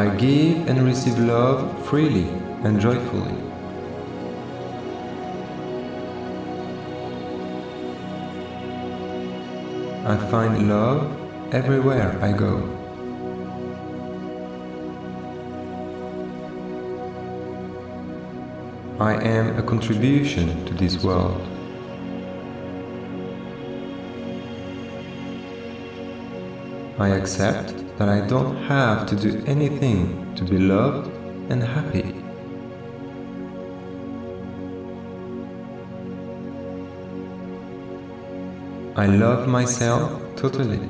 I give and receive love freely and joyfully. I find love everywhere I go. I am a contribution to this world. I accept that I don't have to do anything to be loved and happy. I love myself totally.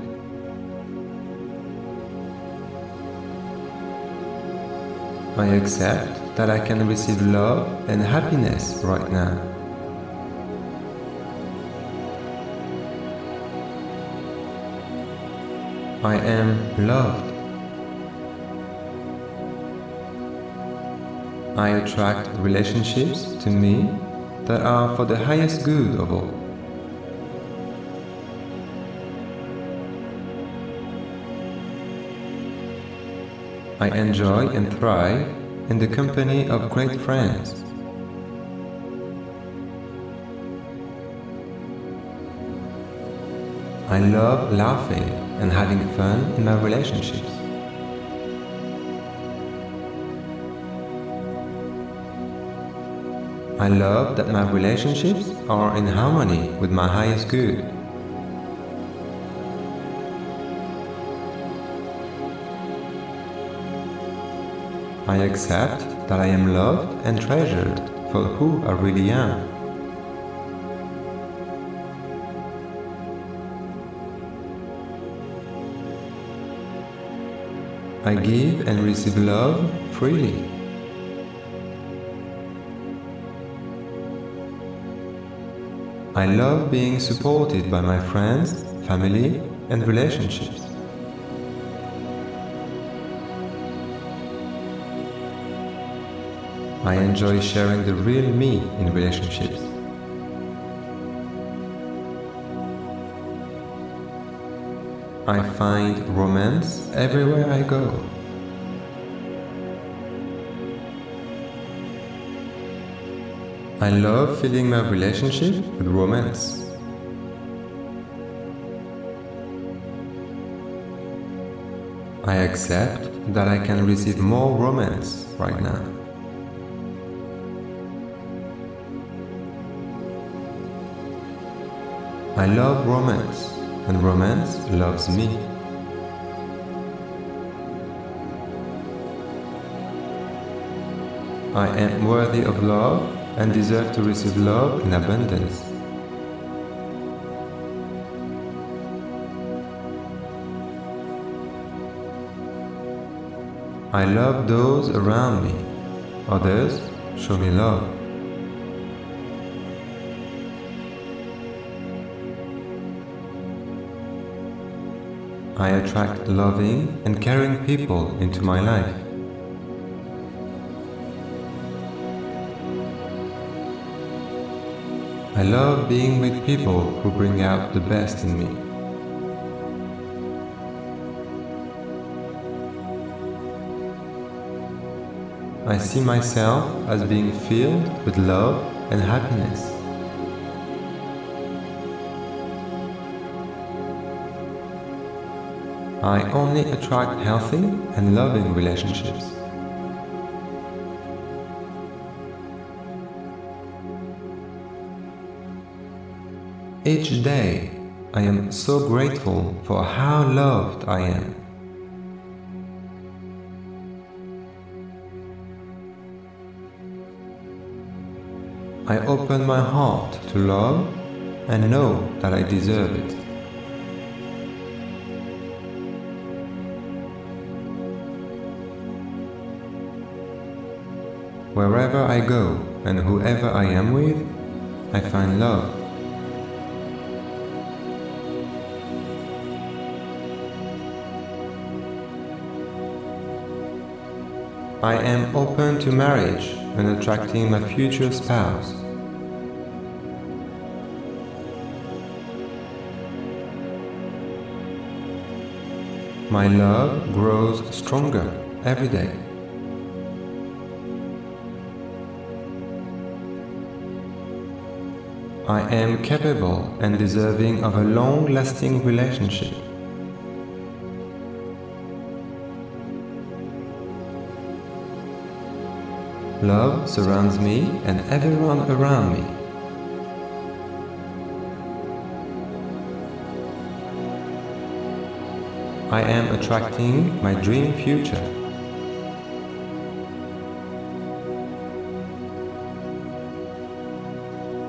I accept that I can receive love and happiness right now. I am loved. I attract relationships to me that are for the highest good of all. I enjoy and thrive in the company of great friends. I love laughing and having fun in my relationships. I love that my relationships are in harmony with my highest good. I accept that I am loved and treasured for who I really am. I give and receive love freely. I love being supported by my friends, family, and relationships. I enjoy sharing the real me in relationships. I find romance everywhere I go. I love filling my relationship with romance. I accept that I can receive more romance right now. I love romance, and romance loves me. I am worthy of love and deserve to receive love in abundance. I love those around me. Others show me love. I attract loving and caring people into my life. I love being with people who bring out the best in me. I see myself as being filled with love and happiness. I only attract healthy and loving relationships. Each day, I am so grateful for how loved I am. I open my heart to love and know that I deserve it. Wherever I go and whoever I am with, I find love. I am open to marriage and attracting my future spouse. My love grows stronger every day. I am capable and deserving of a long-lasting relationship. Love surrounds me and everyone around me. I am attracting my dream future.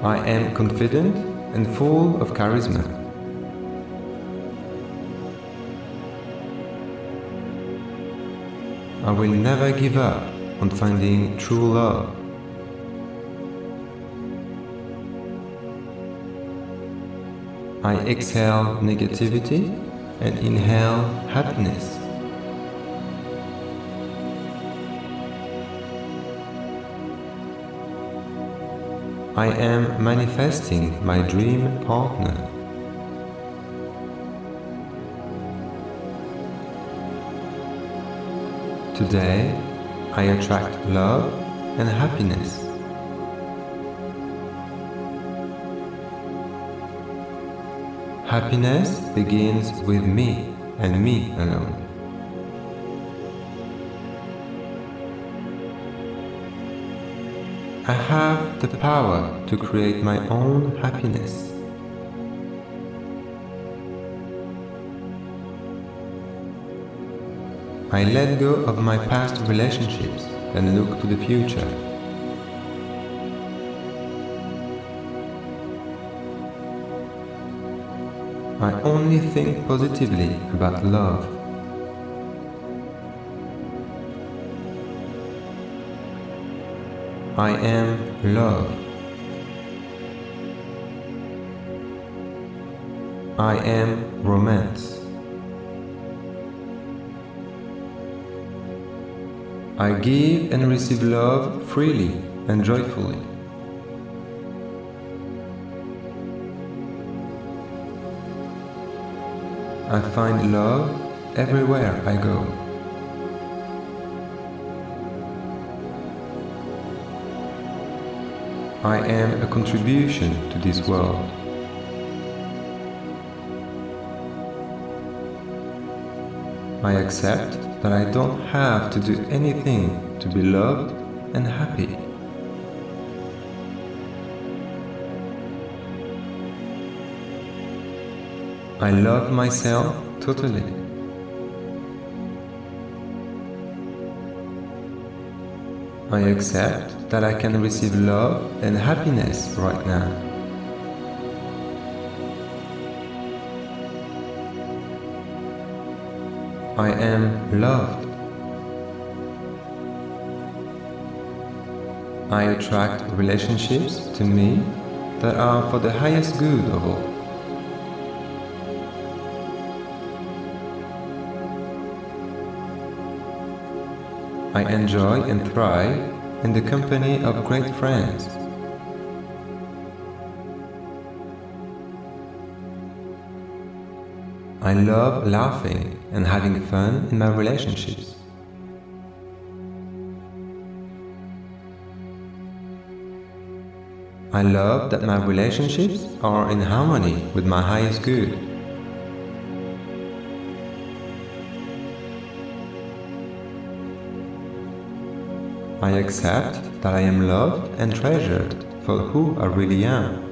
I am confident and full of charisma. I will never give up on finding true love. I exhale negativity and inhale happiness. I am manifesting my dream partner. Today, I attract love and happiness. Happiness begins with me and me alone. I have the power to create my own happiness. I let go of my past relationships and look to the future. I only think positively about love. I am love. I am romance. I give and receive love freely and joyfully. I find love everywhere I go. I am a contribution to this world. I accept that I don't have to do anything to be loved and happy. I love myself totally. I accept that I can receive love and happiness right now. I am loved. I attract relationships to me that are for the highest good of all. I enjoy and thrive in the company of great friends. I love laughing and having fun in my relationships. I love that my relationships are in harmony with my highest good. I accept that I am loved and treasured for who I really am.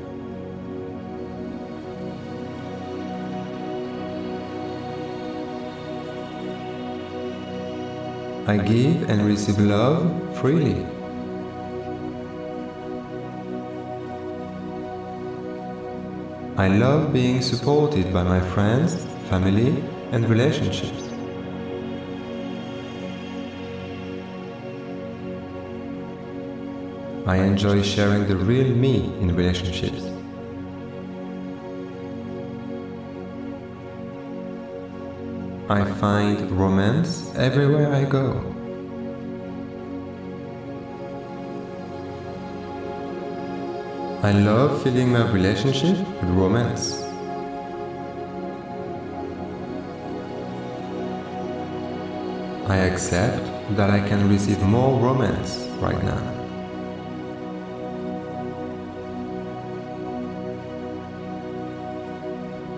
I give and receive love freely. I love being supported by my friends, family, and relationships. I enjoy sharing the real me in relationships. I find romance everywhere I go. I love filling my relationship with romance. I accept that I can receive more romance right now.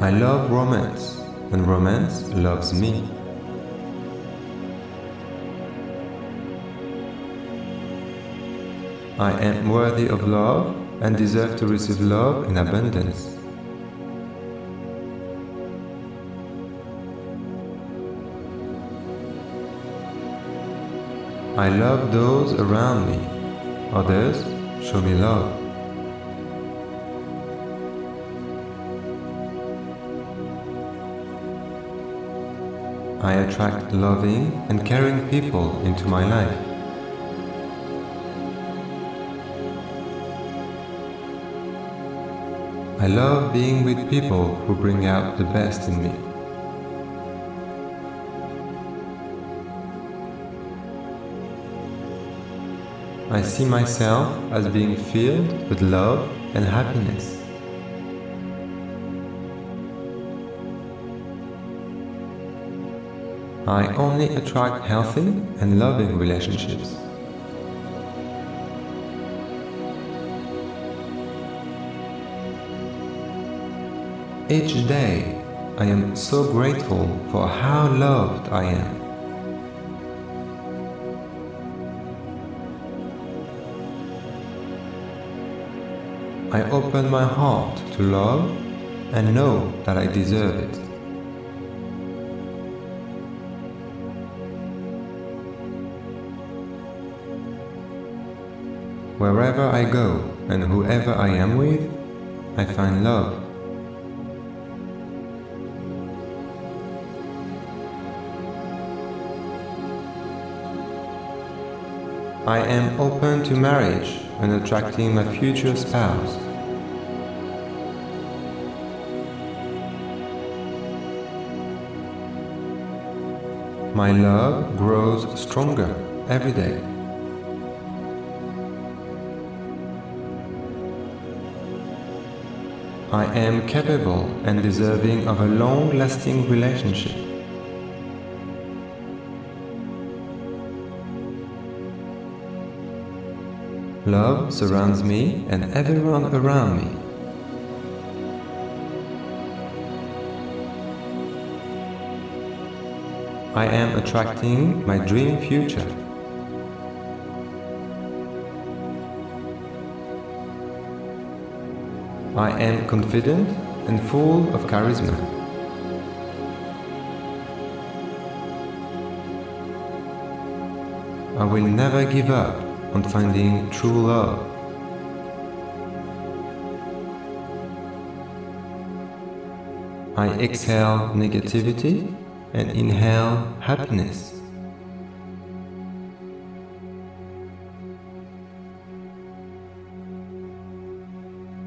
I love romance, and romance loves me. I am worthy of love and deserve to receive love in abundance. I love those around me. Others show me love. I attract loving and caring people into my life. I love being with people who bring out the best in me. I see myself as being filled with love and happiness. I only attract healthy and loving relationships. Each day, I am so grateful for how loved I am. I open my heart to love and know that I deserve it. Wherever I go and whoever I am with, I find love. I am open to marriage and attracting my future spouse. My love grows stronger every day. I am capable and deserving of a long lasting relationship. Love surrounds me and everyone around me. I am attracting my dream future. I am confident and full of charisma. I will never give up on finding true love. I exhale negativity and inhale happiness.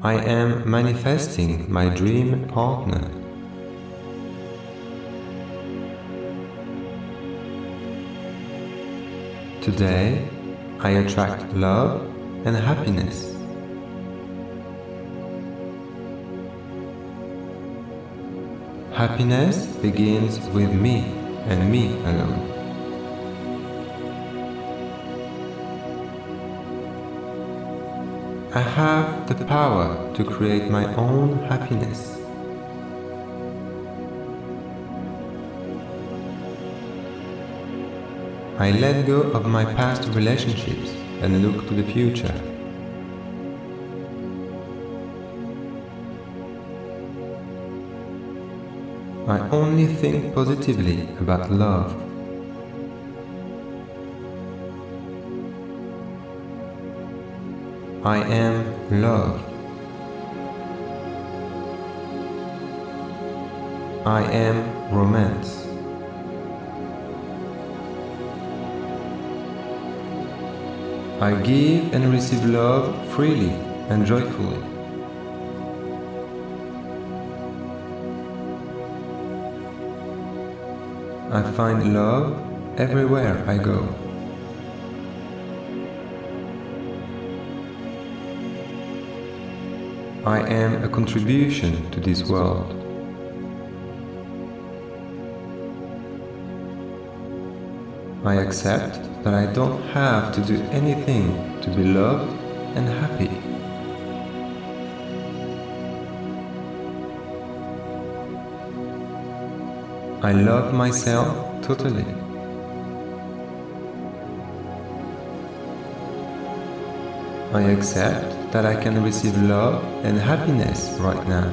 I am manifesting my dream partner. Today, I attract love and happiness. Happiness begins with me and me alone. I have the power to create my own happiness. I let go of my past relationships and look to the future. I only think positively about love. I am love. I am romance. I give and receive love freely and joyfully. I find love everywhere I go. I am a contribution to this world. I accept that I don't have to do anything to be loved and happy. I love myself totally. I accept that I can receive love and happiness right now.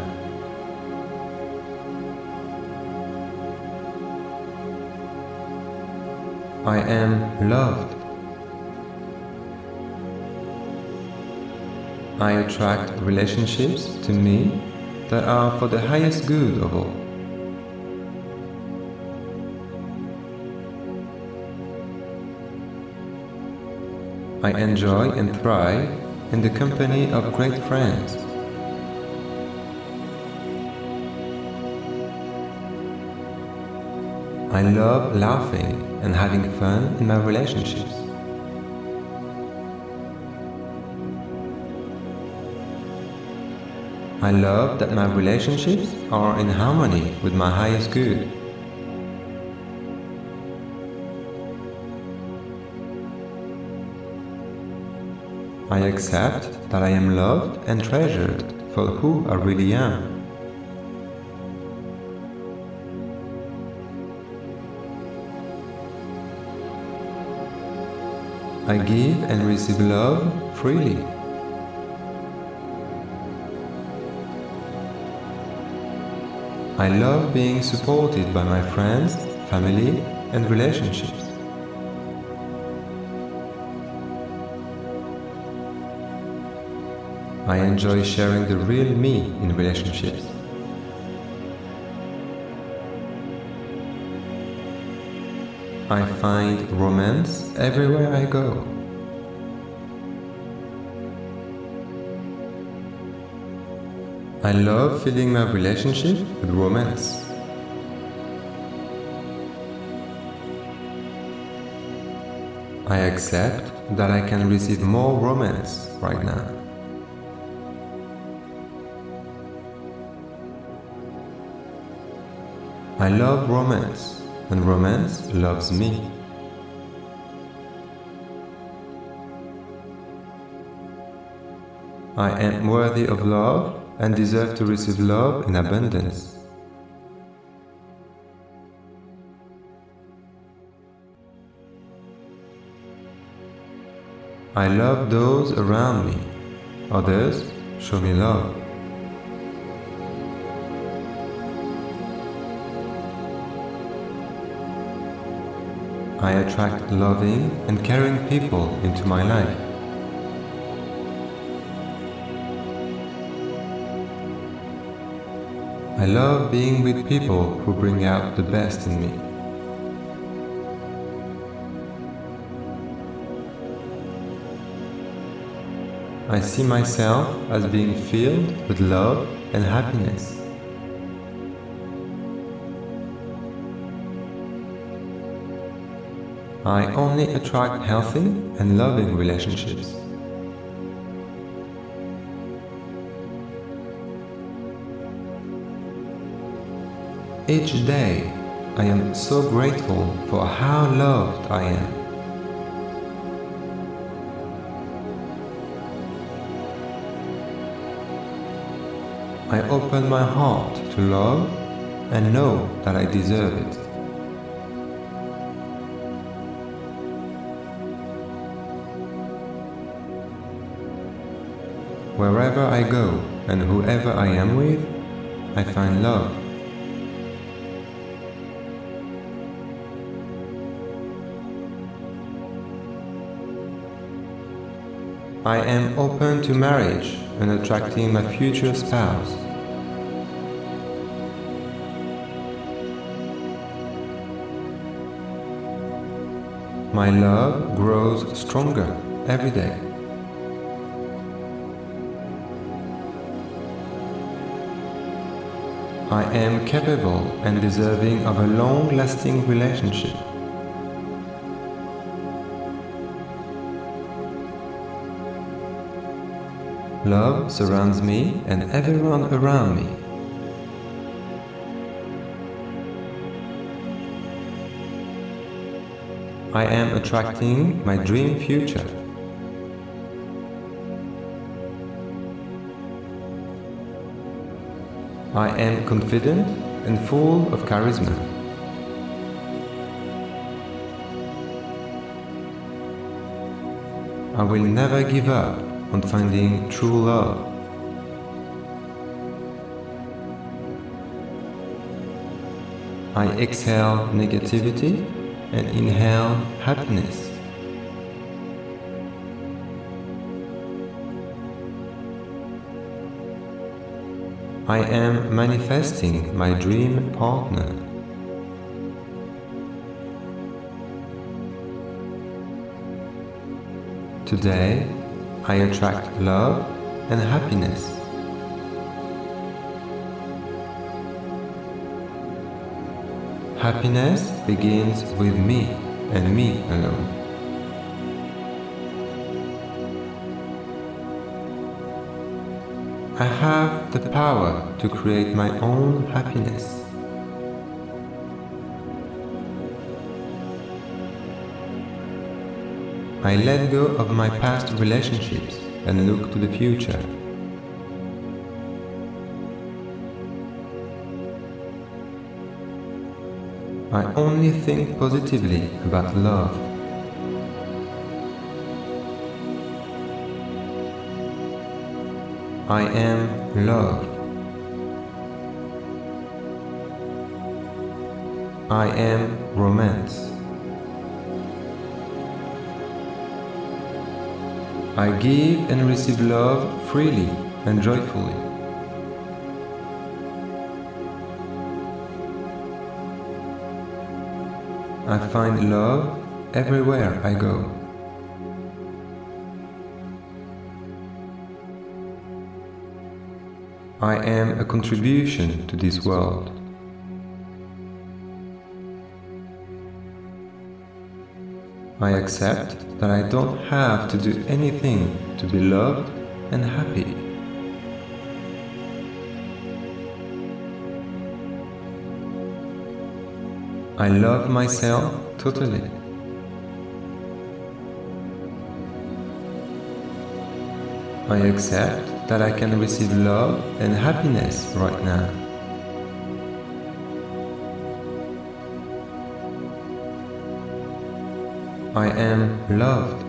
I am loved. I attract relationships to me that are for the highest good of all. I enjoy and thrive in the company of great friends. I love laughing and having fun in my relationships. I love that my relationships are in harmony with my highest good. I accept that I am loved and treasured for who I really am. I give and receive love freely. I love being supported by my friends, family, and relationships. I enjoy sharing the real me in relationships. I find romance everywhere I go. I love filling my relationship with romance. I accept that I can receive more romance right now. I love romance, and romance loves me. I am worthy of love and deserve to receive love in abundance. I love those around me. Others show me love. I attract loving and caring people into my life. I love being with people who bring out the best in me. I see myself as being filled with love and happiness. I only attract healthy and loving relationships. Each day, I am so grateful for how loved I am. I open my heart to love and know that I deserve it. Wherever I go and whoever I am with, I find love. I am open to marriage and attracting my future spouse. My love grows stronger every day. I am capable and deserving of a long lasting relationship. Love surrounds me and everyone around me. I am attracting my dream future. I am confident and full of charisma. I will never give up on finding true love. I exhale negativity and inhale happiness. I am manifesting my dream partner. Today, I attract love and happiness. Happiness begins with me and me alone. I have the power to create my own happiness. I let go of my past relationships and look to the future. I only think positively about love. I am love. I am romance. I give and receive love freely and joyfully. I find love everywhere I go. I am a contribution to this world. I accept that I don't have to do anything to be loved and happy. I love myself totally. I accept that I can receive love and happiness right now. I am loved.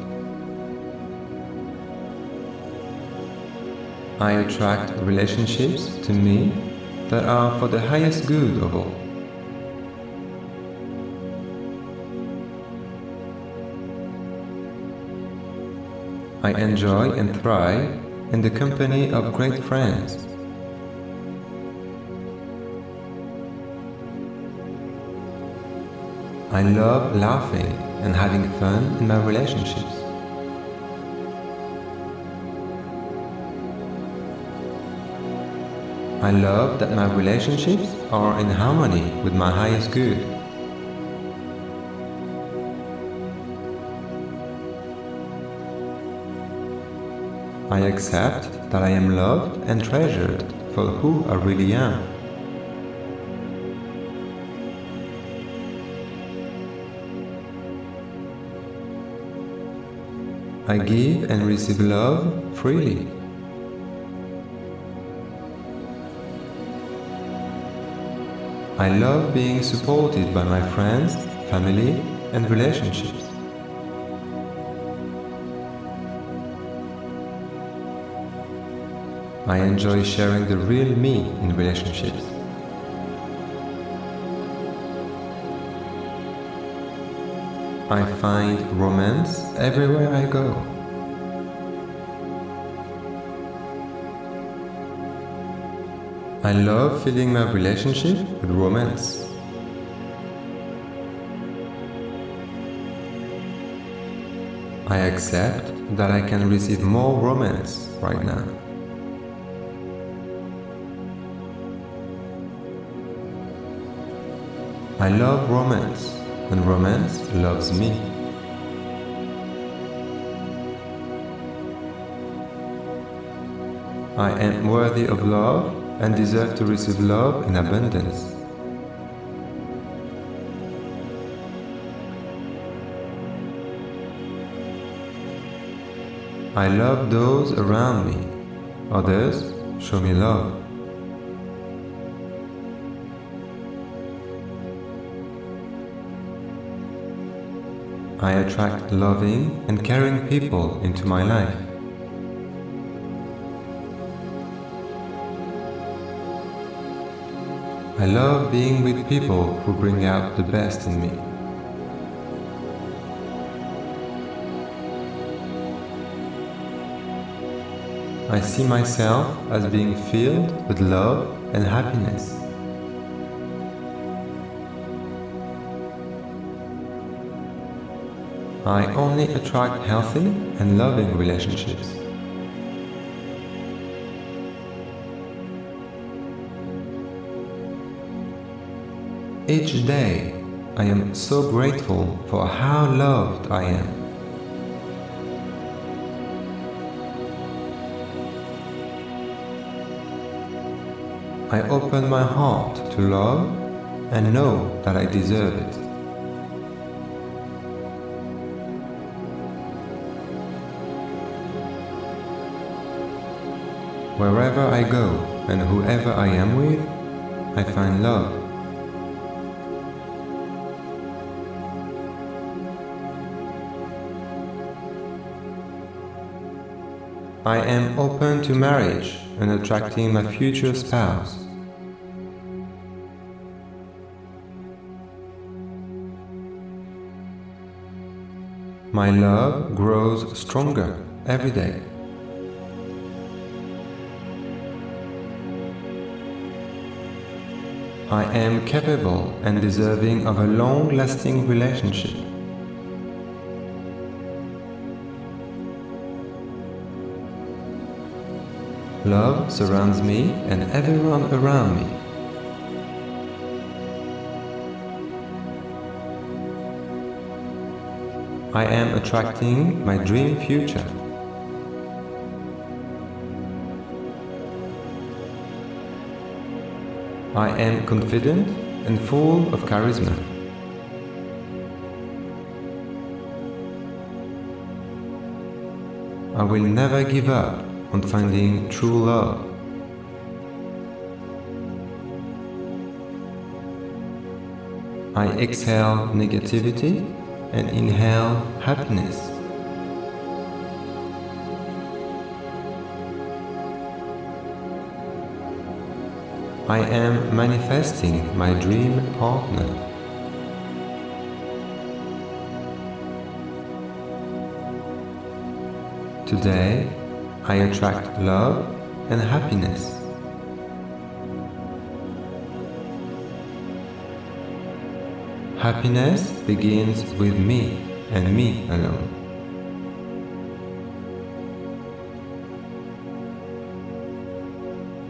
I attract relationships to me that are for the highest good of all. I enjoy and thrive in the company of great friends. I love laughing and having fun in my relationships. I love that my relationships are in harmony with my highest good. I accept that I am loved and treasured for who I really am. I give and receive love freely. I love being supported by my friends, family, and relationships. I enjoy sharing the real me in relationships. I find romance everywhere I go. I love filling my relationship with romance. I accept that I can receive more romance right now. I love romance, and romance loves me. I am worthy of love and deserve to receive love in abundance. I love those around me. Others show me love. I attract loving and caring people into my life. I love being with people who bring out the best in me. I see myself as being filled with love and happiness. I only attract healthy and loving relationships. Each day, I am so grateful for how loved I am. I open my heart to love and know that I deserve it. Wherever I go and whoever I am with, I find love. I am open to marriage and attracting my future spouse. My love grows stronger every day. I am capable and deserving of a long-lasting relationship. Love surrounds me and everyone around me. I am attracting my dream future. I am confident and full of charisma. I will never give up on finding true love. I exhale negativity and inhale happiness. I am manifesting my dream partner. Today, I attract love and happiness. Happiness begins with me and me alone.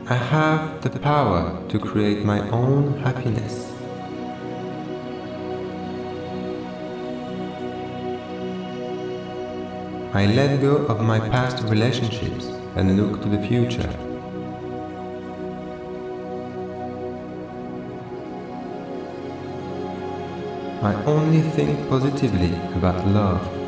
I have the power to create my own happiness. I let go of my past relationships and look to the future. I only think positively about love.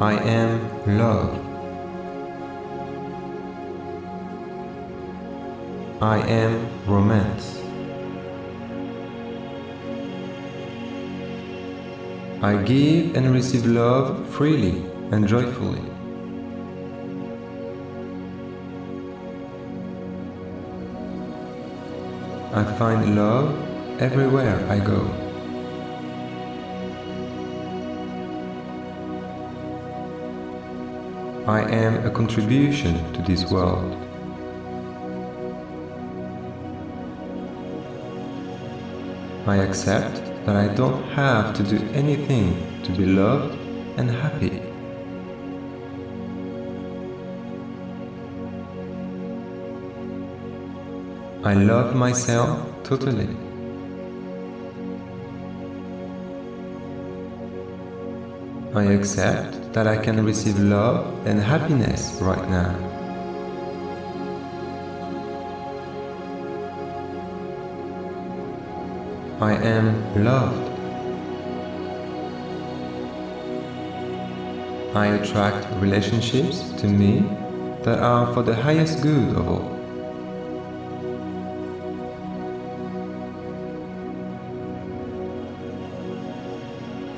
I am love. I am romance. I give and receive love freely and joyfully. I find love everywhere I go. I am a contribution to this world. I accept that I don't have to do anything to be loved and happy. I love myself totally. I accept that I can receive love and happiness right now. I am loved. I attract relationships to me that are for the highest good of all.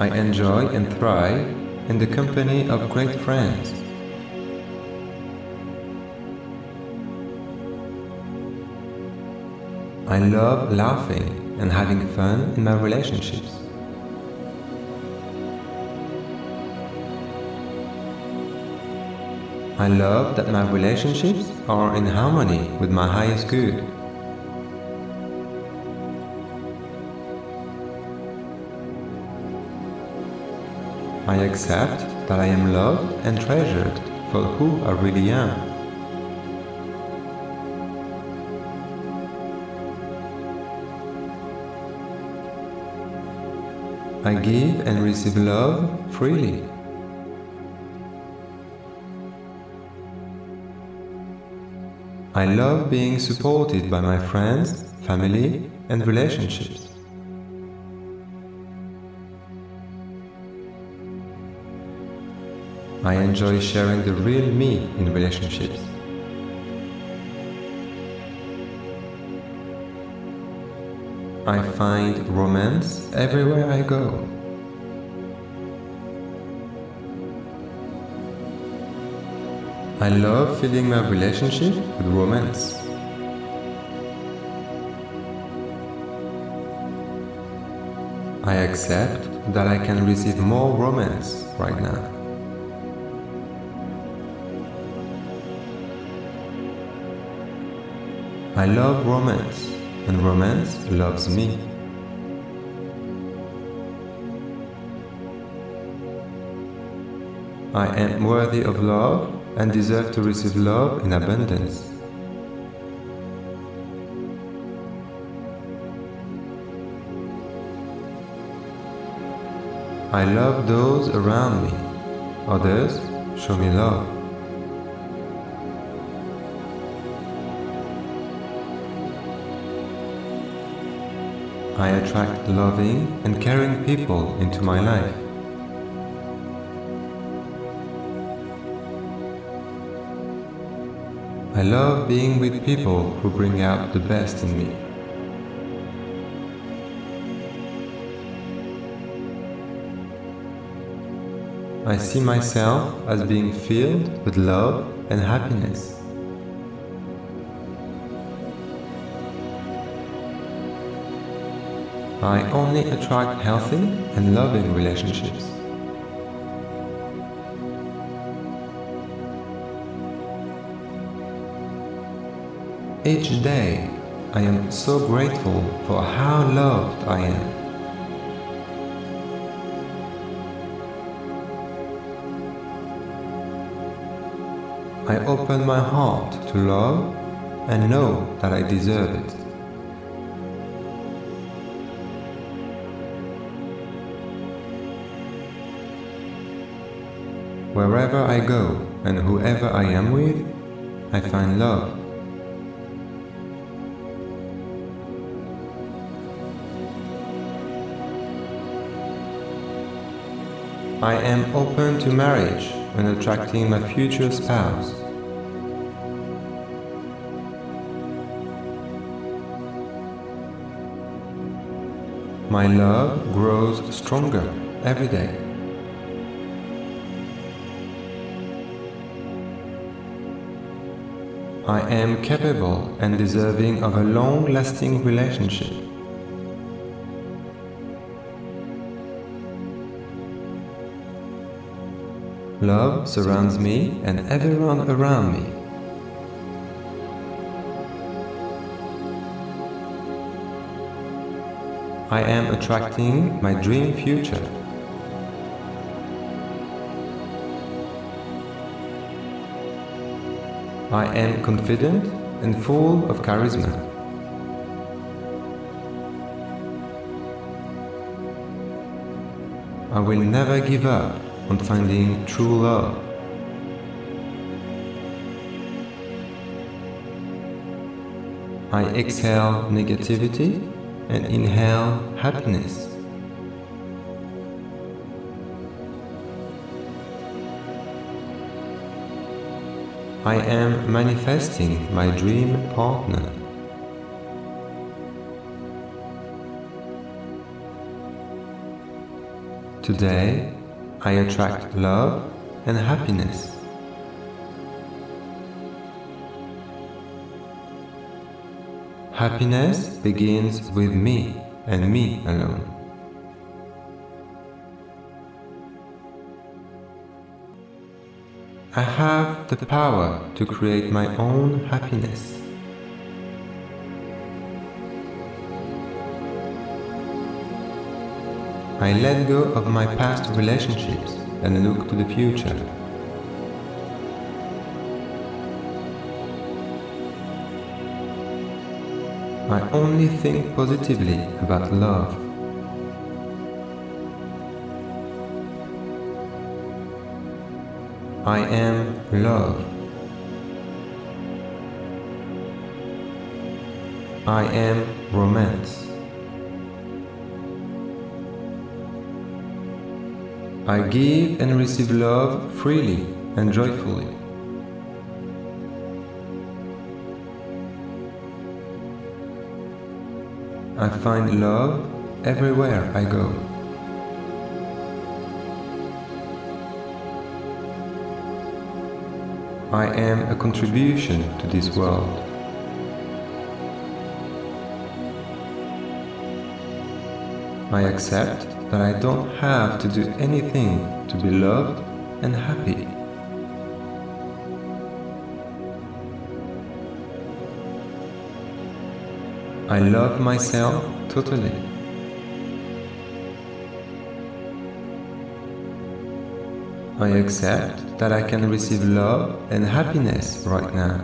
I enjoy and thrive in the company of great friends. I love laughing and having fun in my relationships. I love that my relationships are in harmony with my highest good. I accept that I am loved and treasured for who I really am. I give and receive love freely. I love being supported by my friends, family, and relationships. I enjoy sharing the real me in relationships. I find romance everywhere I go. I love filling my relationship with romance. I accept that I can receive more romance right now. I love romance, and romance loves me. I am worthy of love and deserve to receive love in abundance. I love those around me. Others show me love. I attract loving and caring people into my life. I love being with people who bring out the best in me. I see myself as being filled with love and happiness. I only attract healthy and loving relationships. Each day, I am so grateful for how loved I am. I open my heart to love and know that I deserve it. Wherever I go and whoever I am with, I find love. I am open to marriage and attracting my future spouse. My love grows stronger every day. I am capable and deserving of a long lasting relationship. Love surrounds me and everyone around me. I am attracting my dream future. I am confident and full of charisma. I will never give up on finding true love. I exhale negativity and inhale happiness. I am manifesting my dream partner. Today, I attract love and happiness. Happiness begins with me and me alone. I have the power to create my own happiness. I let go of my past relationships and look to the future. I only think positively about love. I am love. I am romance. I give and receive love freely and joyfully. I find love everywhere I go. I am a contribution to this world. I accept that I don't have to do anything to be loved and happy. I love myself totally. I accept that I can receive love and happiness right now.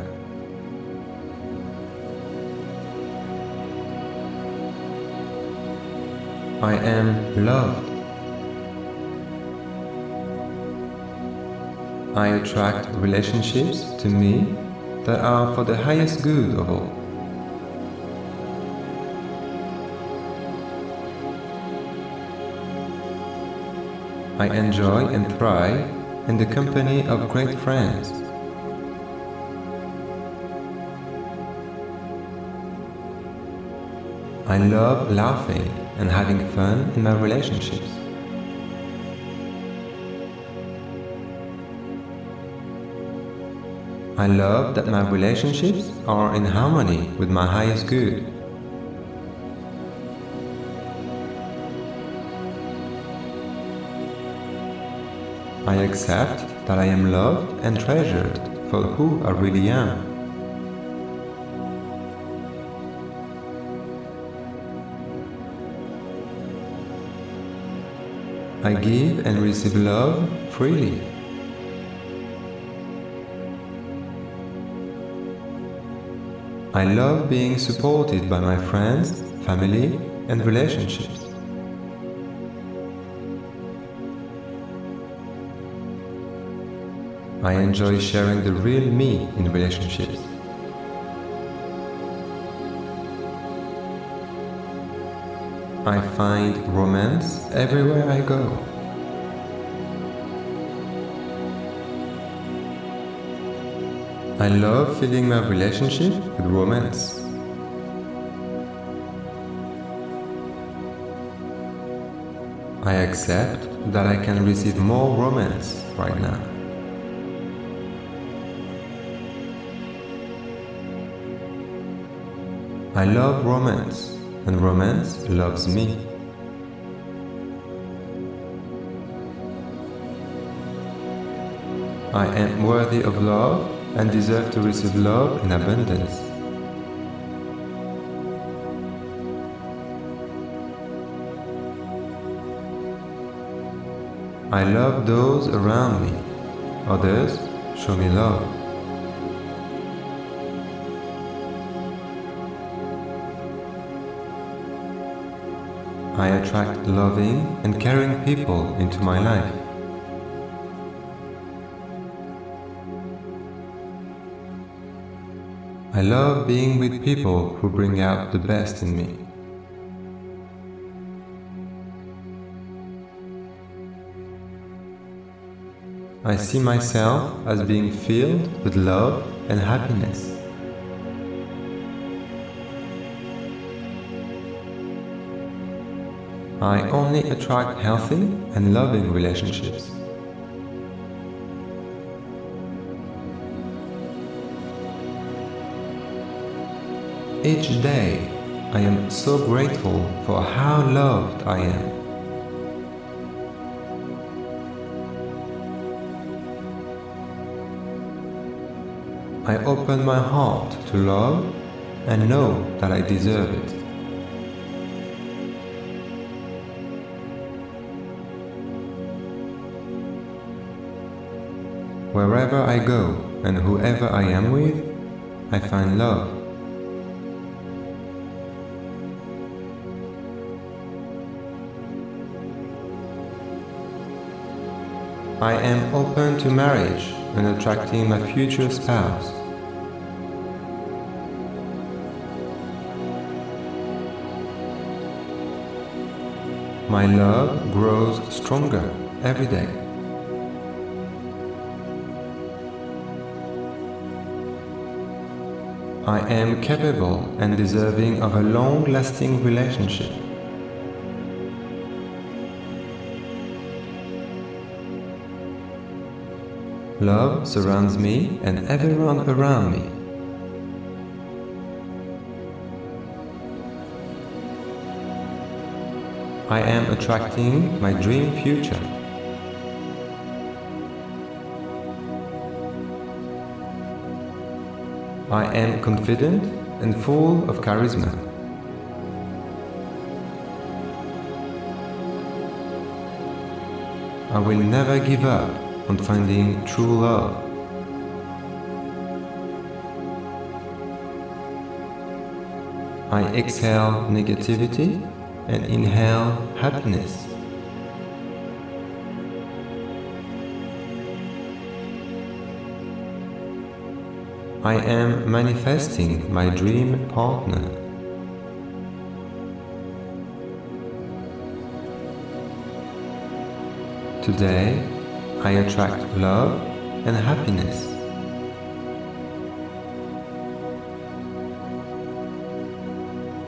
I am loved. I attract relationships to me that are for the highest good of all. I enjoy and thrive in the company of great friends. I love laughing and having fun in my relationships. I love that my relationships are in harmony with my highest good. I accept that I am loved and treasured for who I really am. I give and receive love freely. I love being supported by my friends, family, and relationships. I enjoy sharing the real me in relationships. I find romance everywhere I go. I love filling my relationship with romance. I accept that I can receive more romance right now. I love romance, and romance loves me. I am worthy of love and deserve to receive love in abundance. I love those around me. Others show me love. Attract loving and caring people into my life. I love being with people who bring out the best in me. I see myself as being filled with love and happiness. I only attract healthy and loving relationships. Each day, I am so grateful for how loved I am. I open my heart to love and know that I deserve it. Wherever I go and whoever I am with, I find love. I am open to marriage and attracting my future spouse. My love grows stronger every day. I am capable and deserving of a long lasting relationship. Love surrounds me and everyone around me. I am attracting my dream future. I am confident and full of charisma. I will never give up on finding true love. I exhale negativity and inhale happiness. I am manifesting my dream partner. Today, I attract love and happiness.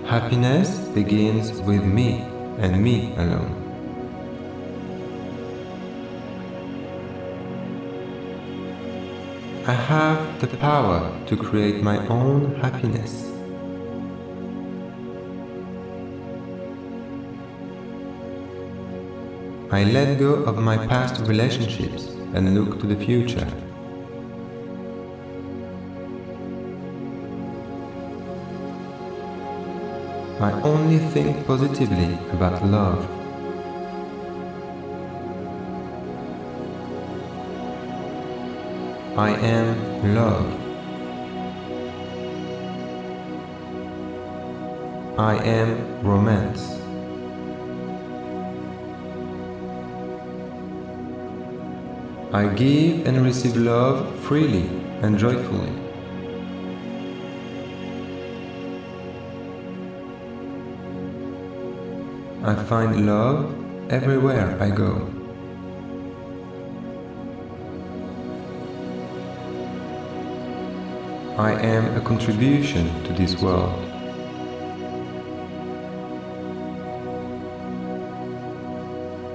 Happiness begins with me and me alone. I have the power to create my own happiness. I let go of my past relationships and look to the future. I only think positively about love. I am love. I am romance. I give and receive love freely and joyfully. I find love everywhere I go. I am a contribution to this world.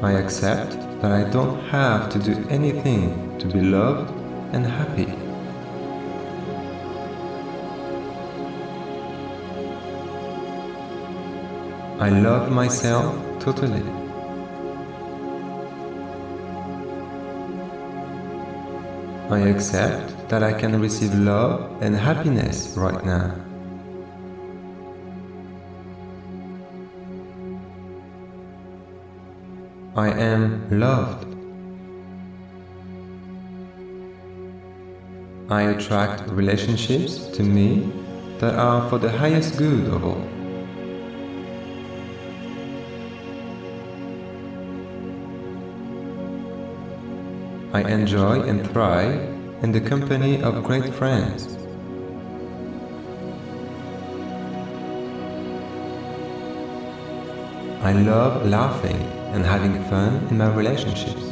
I accept that I don't have to do anything to be loved and happy. I love myself totally. I accept that I can receive love and happiness right now. I am loved. I attract relationships to me that are for the highest good of all. I enjoy and thrive in the company of great friends. I love laughing and having fun in my relationships.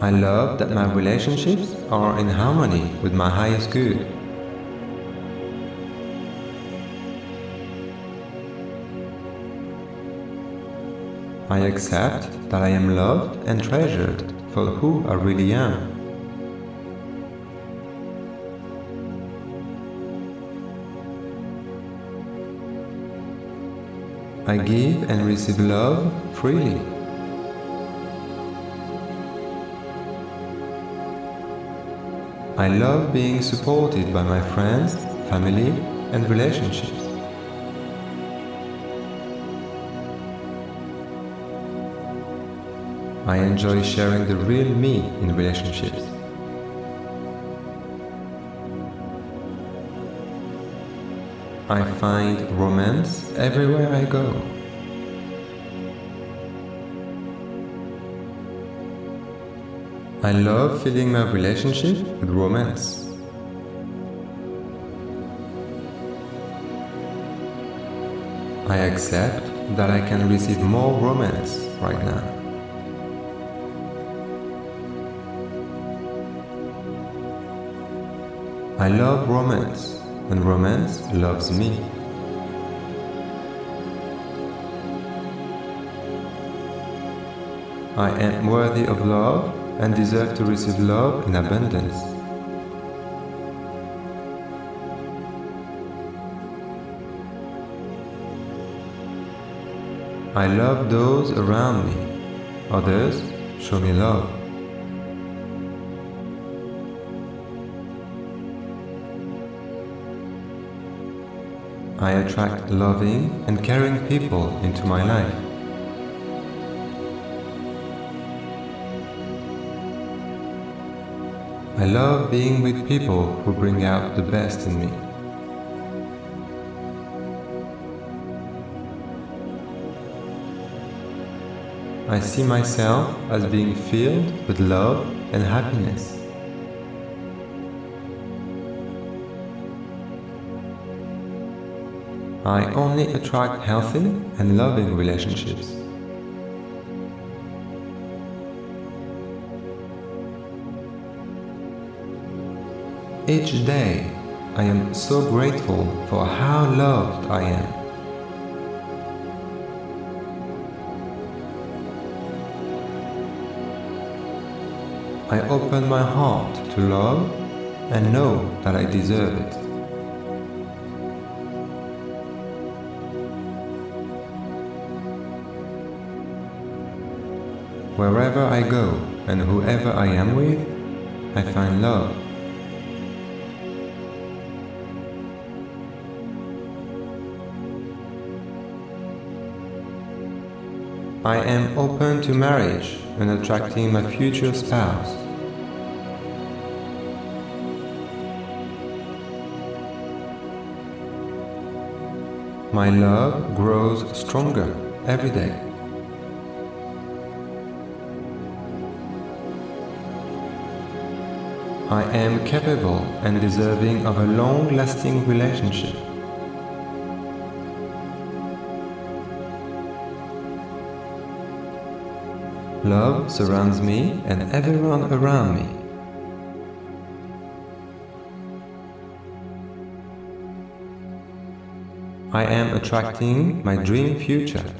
I love that my relationships are in harmony with my highest good. I accept that I am loved and treasured for who I really am. I give and receive love freely. I love being supported by my friends, family, and relationships. I enjoy sharing the real me in relationships. I find romance everywhere I go. I love filling my relationship with romance. I accept that I can receive more romance right now. I love romance and romance loves me. I am worthy of love and deserve to receive love in abundance. I love those around me. Others show me love. I attract loving and caring people into my life. I love being with people who bring out the best in me. I see myself as being filled with love and happiness. I only attract healthy and loving relationships. Each day, I am so grateful for how loved I am. I open my heart to love and know that I deserve it. Wherever I go and whoever I am with, I find love. I am open to marriage and attracting my future spouse. My love grows stronger every day. I am capable and deserving of a long lasting relationship. Love surrounds me and everyone around me. I am attracting my dream future.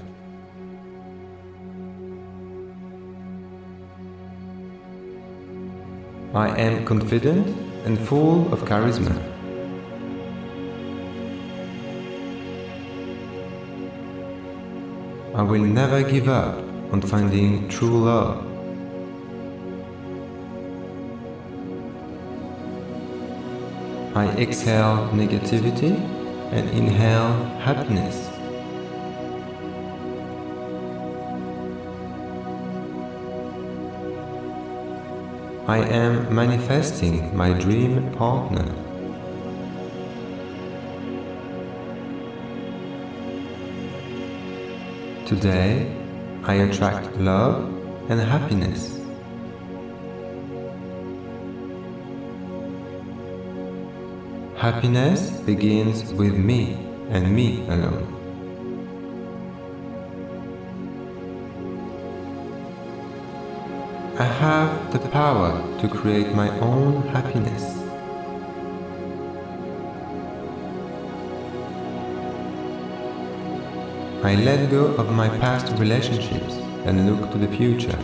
I am confident and full of charisma. I will never give up on finding true love. I exhale negativity and inhale happiness. I am manifesting my dream partner. Today, I attract love and happiness. Happiness begins with me and me alone. I have the power to create my own happiness. I let go of my past relationships and look to the future.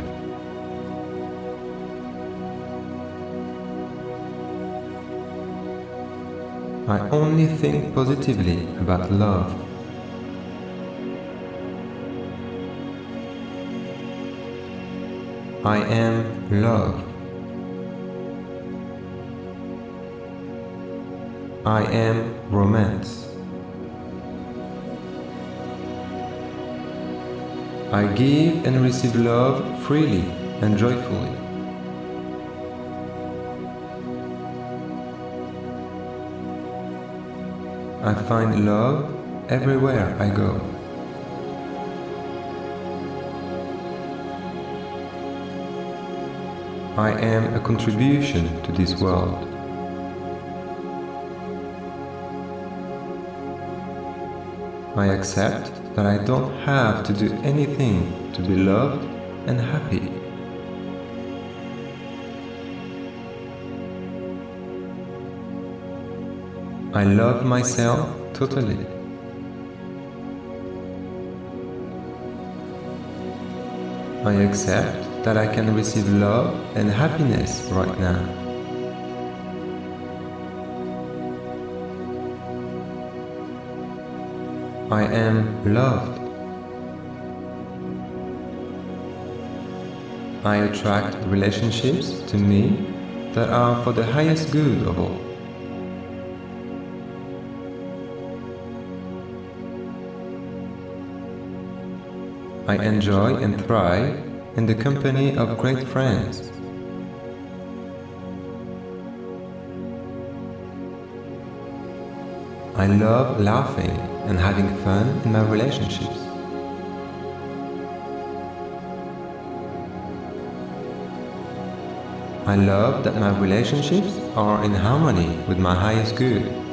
I only think positively about love. I am love. I am romance. I give and receive love freely and joyfully. I find love everywhere I go. I am a contribution to this world. I accept that I don't have to do anything to be loved and happy. I love myself totally. I accept that I can receive love and happiness right now. I am loved. I attract relationships to me that are for the highest good of all. I enjoy and thrive in the company of great friends. I love laughing and having fun in my relationships. I love that my relationships are in harmony with my highest good.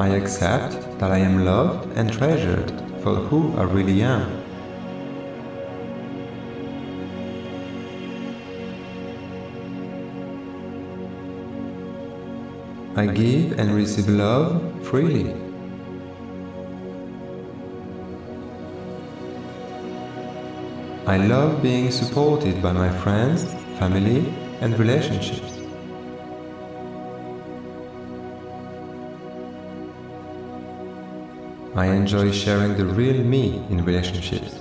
I accept that I am loved and treasured for who I really am. I give and receive love freely. I love being supported by my friends, family, and relationships. I enjoy sharing the real me in relationships.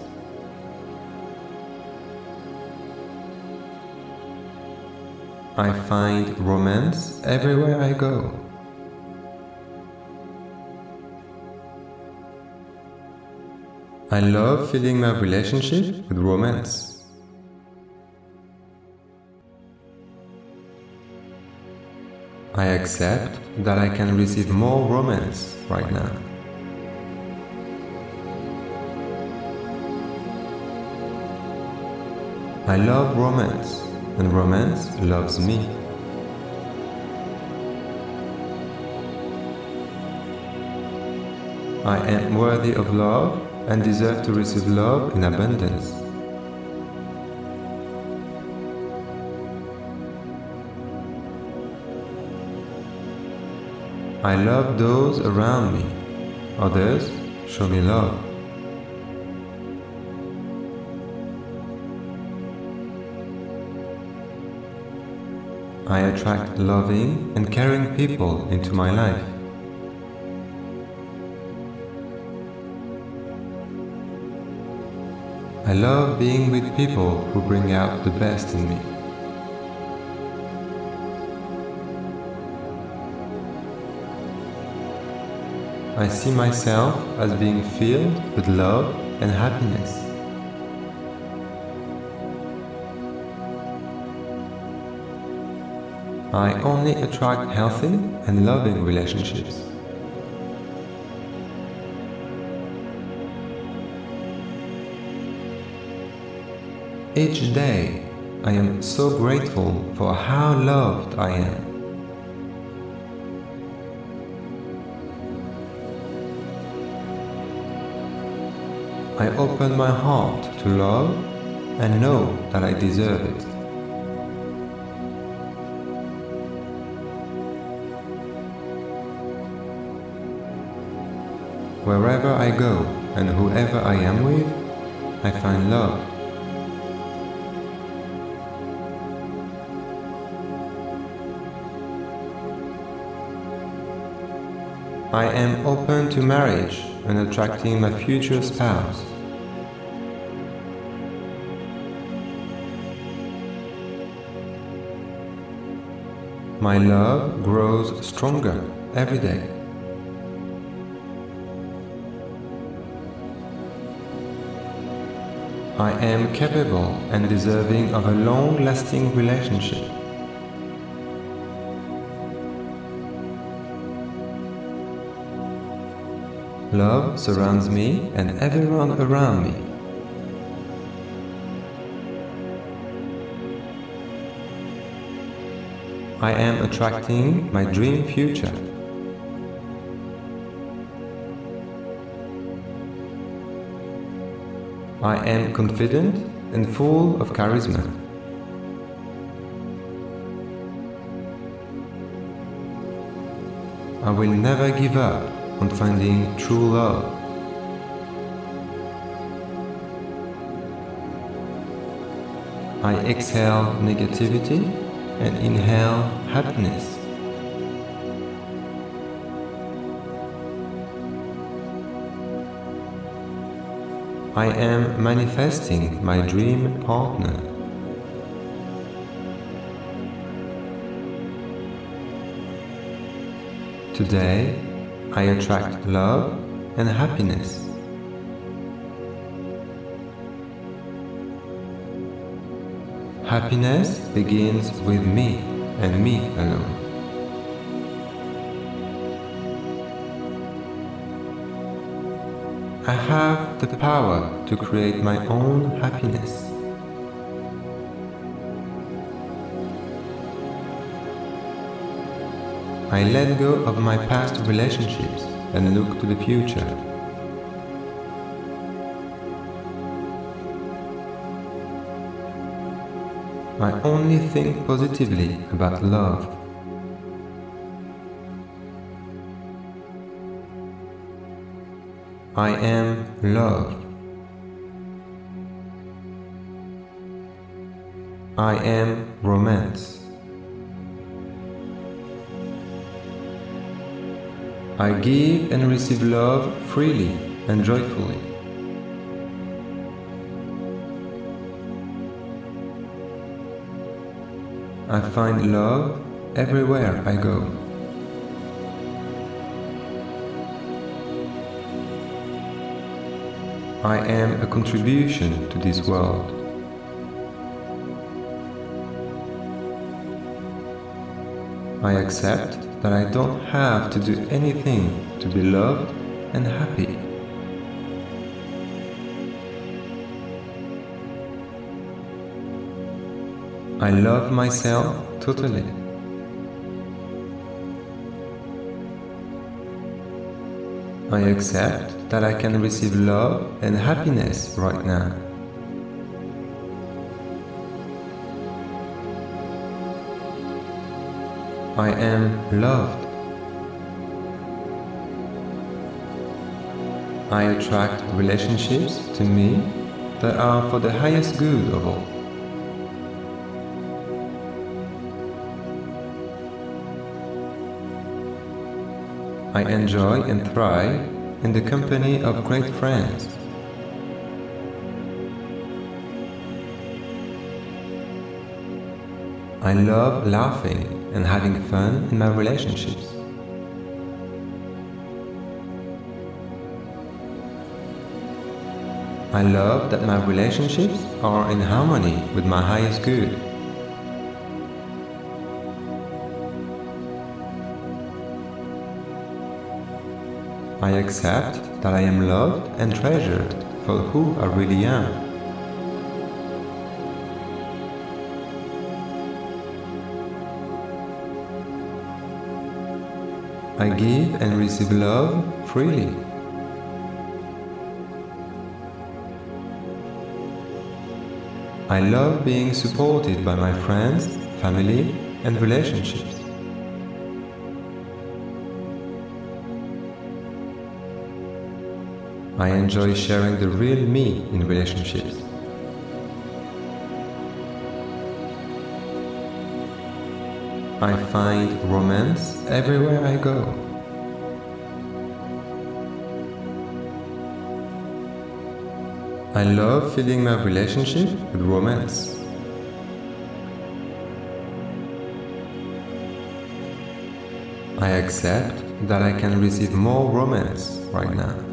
I find romance everywhere I go. I love filling my relationship with romance. I accept that I can receive more romance right now. I love romance, and romance loves me. I am worthy of love and deserve to receive love in abundance. I love those around me. Others show me love. I attract loving and caring people into my life. I love being with people who bring out the best in me. I see myself as being filled with love and happiness. I only attract healthy and loving relationships. Each day, I am so grateful for how loved I am. I open my heart to love and know that I deserve it. Wherever I go and whoever I am with, I find love. I am open to marriage and attracting my future spouse. My love grows stronger every day. I am capable and deserving of a long lasting relationship. Love surrounds me and everyone around me. I am attracting my dream future. I am confident and full of charisma. I will never give up on finding true love. I exhale negativity and inhale happiness. I am manifesting my dream partner. Today, I attract love and happiness. Happiness begins with me and me alone. I have the power to create my own happiness. I let go of my past relationships and look to the future. I only think positively about love. I am love. I am romance. I give and receive love freely and joyfully. I find love everywhere I go. I am a contribution to this world. I accept that I don't have to do anything to be loved and happy. I love myself totally. I accept that I can receive love and happiness right now. I am loved. I attract relationships to me that are for the highest good of all. I enjoy and thrive in the company of great friends. I love laughing and having fun in my relationships. I love that my relationships are in harmony with my highest good. I accept that I am loved and treasured for who I really am. I give and receive love freely. I love being supported by my friends, family, and relationships. Enjoy sharing the real me in relationships. I find romance everywhere I go. I love filling my relationship with romance. I accept that I can receive more romance right now.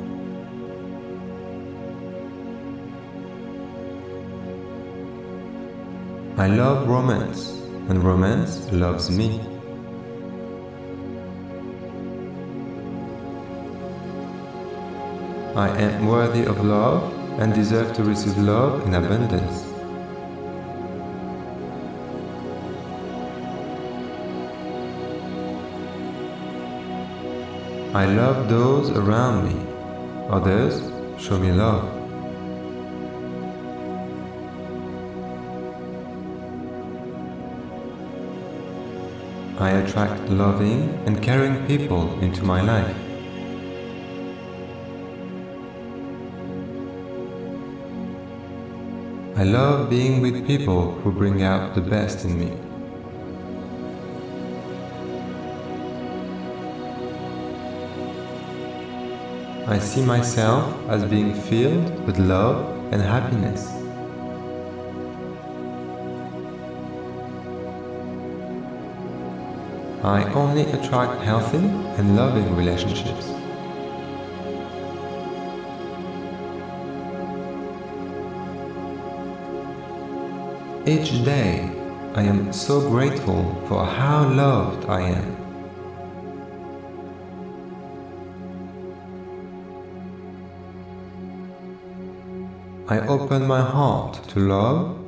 I love romance, and romance loves me. I am worthy of love and deserve to receive love in abundance. I love those around me. Others show me love. I attract loving and caring people into my life. I love being with people who bring out the best in me. I see myself as being filled with love and happiness. I only attract healthy and loving relationships. Each day, I am so grateful for how loved I am. I open my heart to love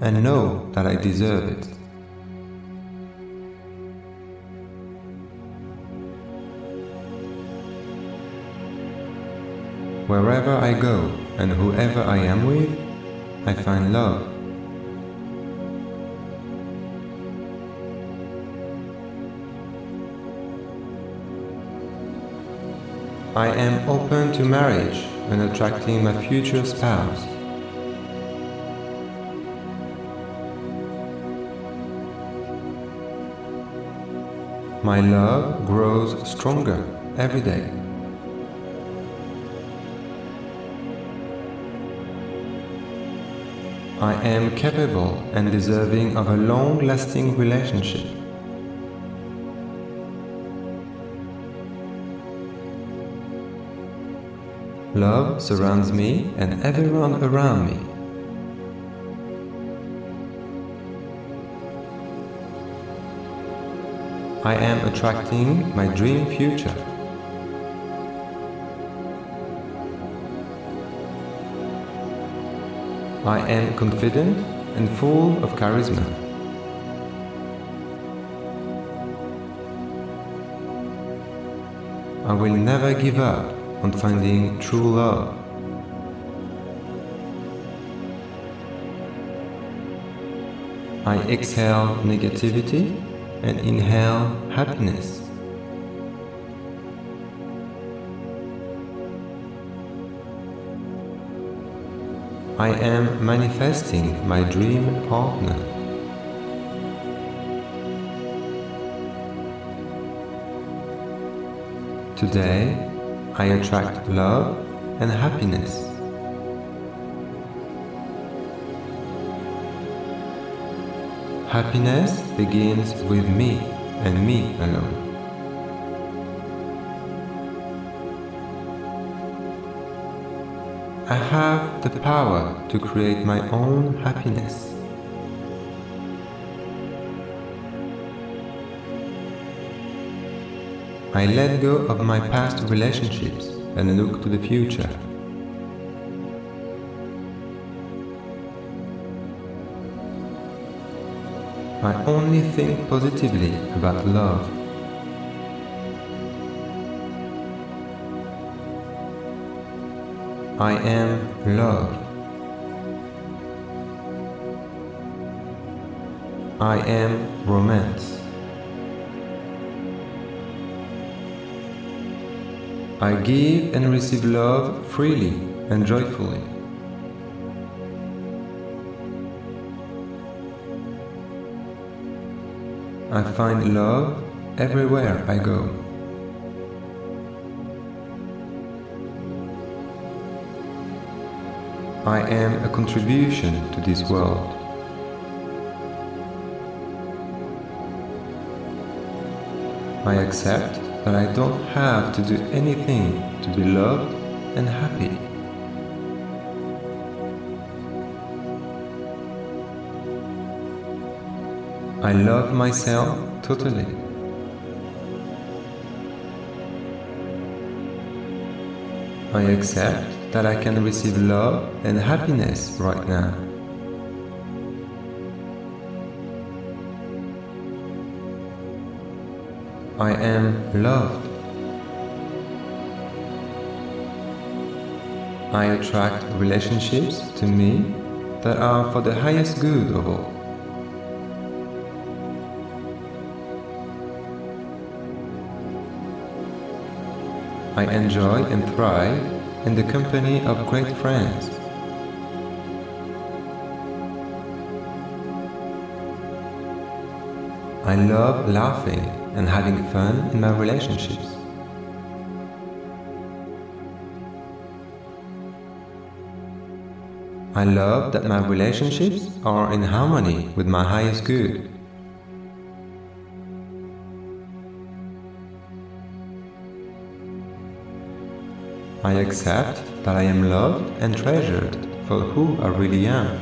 and know that I deserve it. Wherever I go and whoever I am with, I find love. I am open to marriage and attracting my future spouse. My love grows stronger every day. I am capable and deserving of a long-lasting relationship. Love surrounds me and everyone around me. I am attracting my dream future. I am confident and full of charisma. I will never give up on finding true love. I exhale negativity and inhale happiness. I am manifesting my dream partner. Today, I attract love and happiness. Happiness begins with me and me alone. I have the power to create my own happiness. I let go of my past relationships and look to the future. I only think positively about love. I am love. I am romance. I give and receive love freely and joyfully. I find love everywhere I go. I am a contribution to this world. I accept that I don't have to do anything to be loved and happy. I love myself totally. I accept that I can receive love and happiness right now. I am loved. I attract relationships to me that are for the highest good of all. I enjoy and thrive in the company of great friends. I love laughing and having fun in my relationships. I love that my relationships are in harmony with my highest good. I accept that I am loved and treasured for who I really am.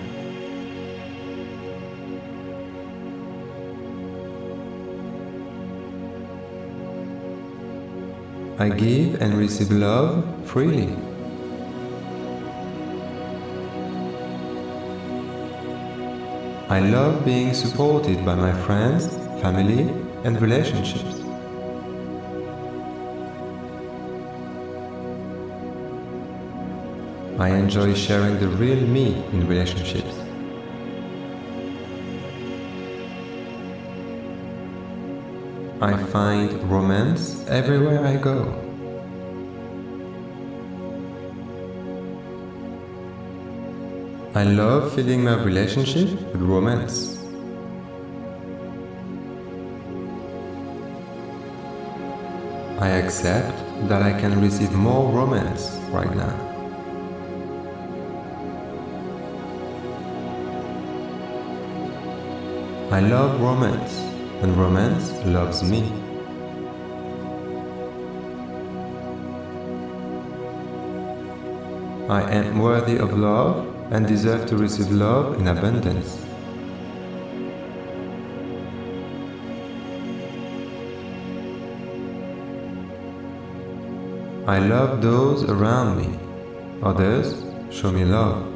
I give and receive love freely. I love being supported by my friends, family, and relationships. I enjoy sharing the real me in relationships. I find romance everywhere I go. I love filling my relationship with romance. I accept that I can receive more romance right now. I love romance and romance loves me. I am worthy of love and deserve to receive love in abundance. I love those around me. Others show me love.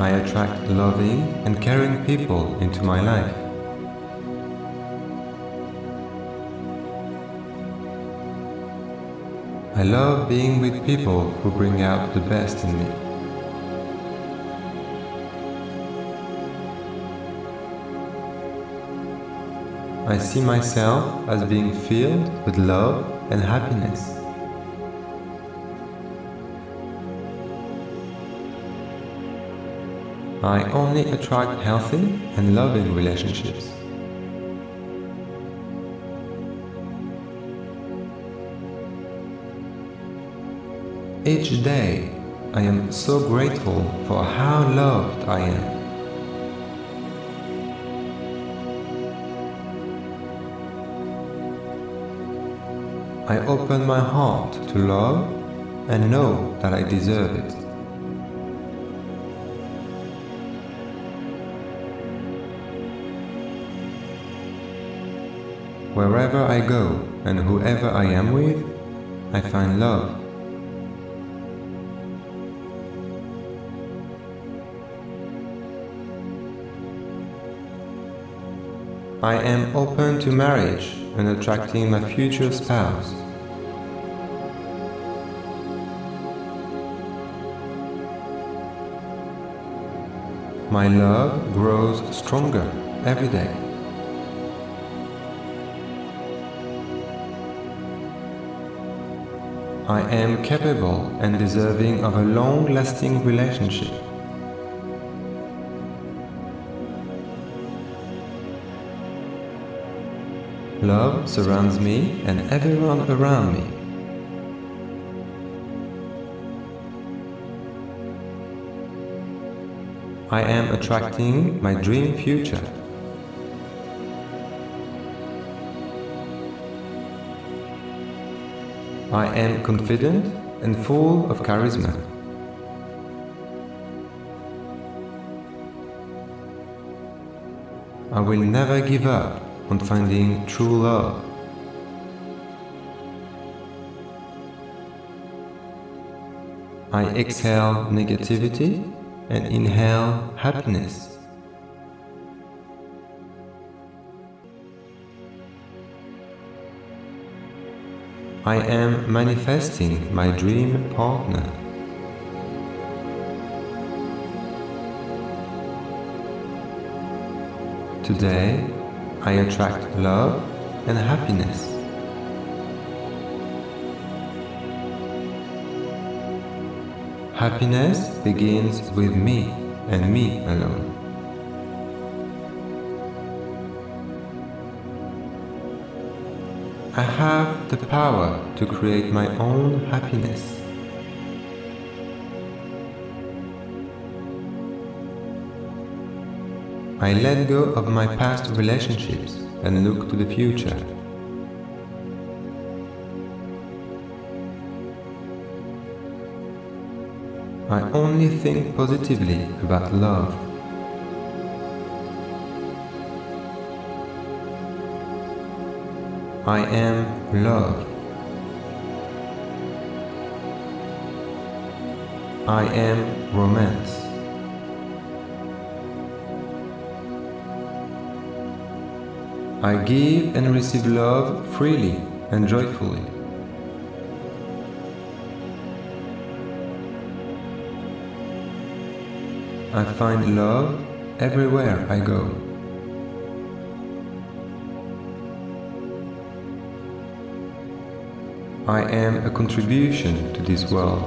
I attract loving and caring people into my life. I love being with people who bring out the best in me. I see myself as being filled with love and happiness. I only attract healthy and loving relationships. Each day, I am so grateful for how loved I am. I open my heart to love and know that I deserve it. wherever I go and whoever I am with, I find love. I am open to marriage and attracting my future spouse. My love grows stronger every day. I am capable and deserving of a long lasting relationship. Love surrounds me and everyone around me. I am attracting my dream future. I am confident and full of charisma. I will never give up on finding true love. I exhale negativity and inhale happiness. I am manifesting my dream partner. Today, I attract love and happiness. Happiness begins with me and me alone. I have the power to create my own happiness. I let go of my past relationships and look to the future. I only think positively about love. I am love. I am romance. I give and receive love freely and joyfully. I find love everywhere I go. I am a contribution to this world.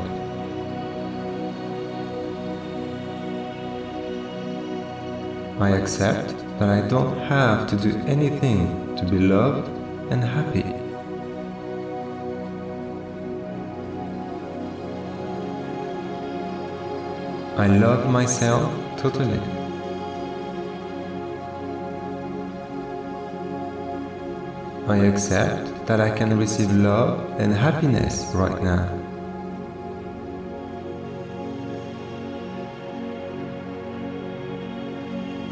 I accept that I don't have to do anything to be loved and happy. I love myself totally. I accept that I can receive love and happiness right now.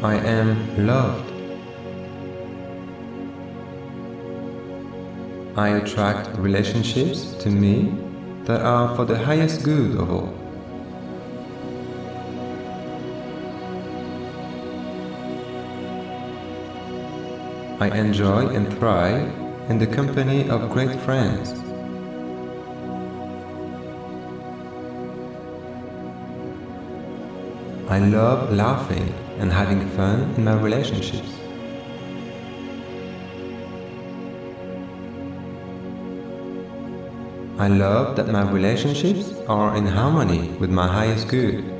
I am loved. I attract relationships to me that are for the highest good of all. I enjoy and thrive in the company of great friends. I love laughing and having fun in my relationships. I love that my relationships are in harmony with my highest good.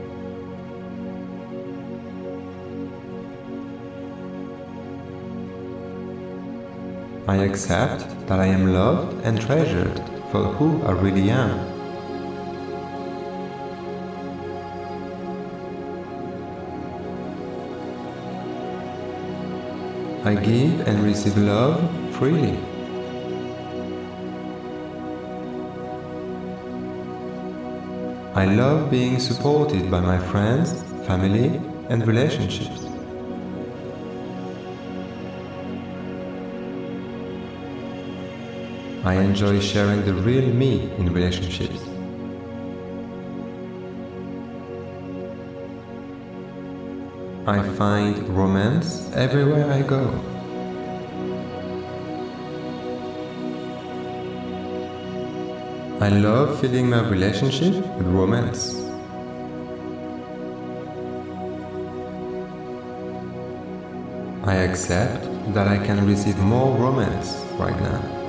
I accept that I am loved and treasured for who I really am. I give and receive love freely. I love being supported by my friends, family, and relationships. I enjoy sharing the real me in relationships. I find romance everywhere I go. I love filling my relationship with romance. I accept that I can receive more romance right now.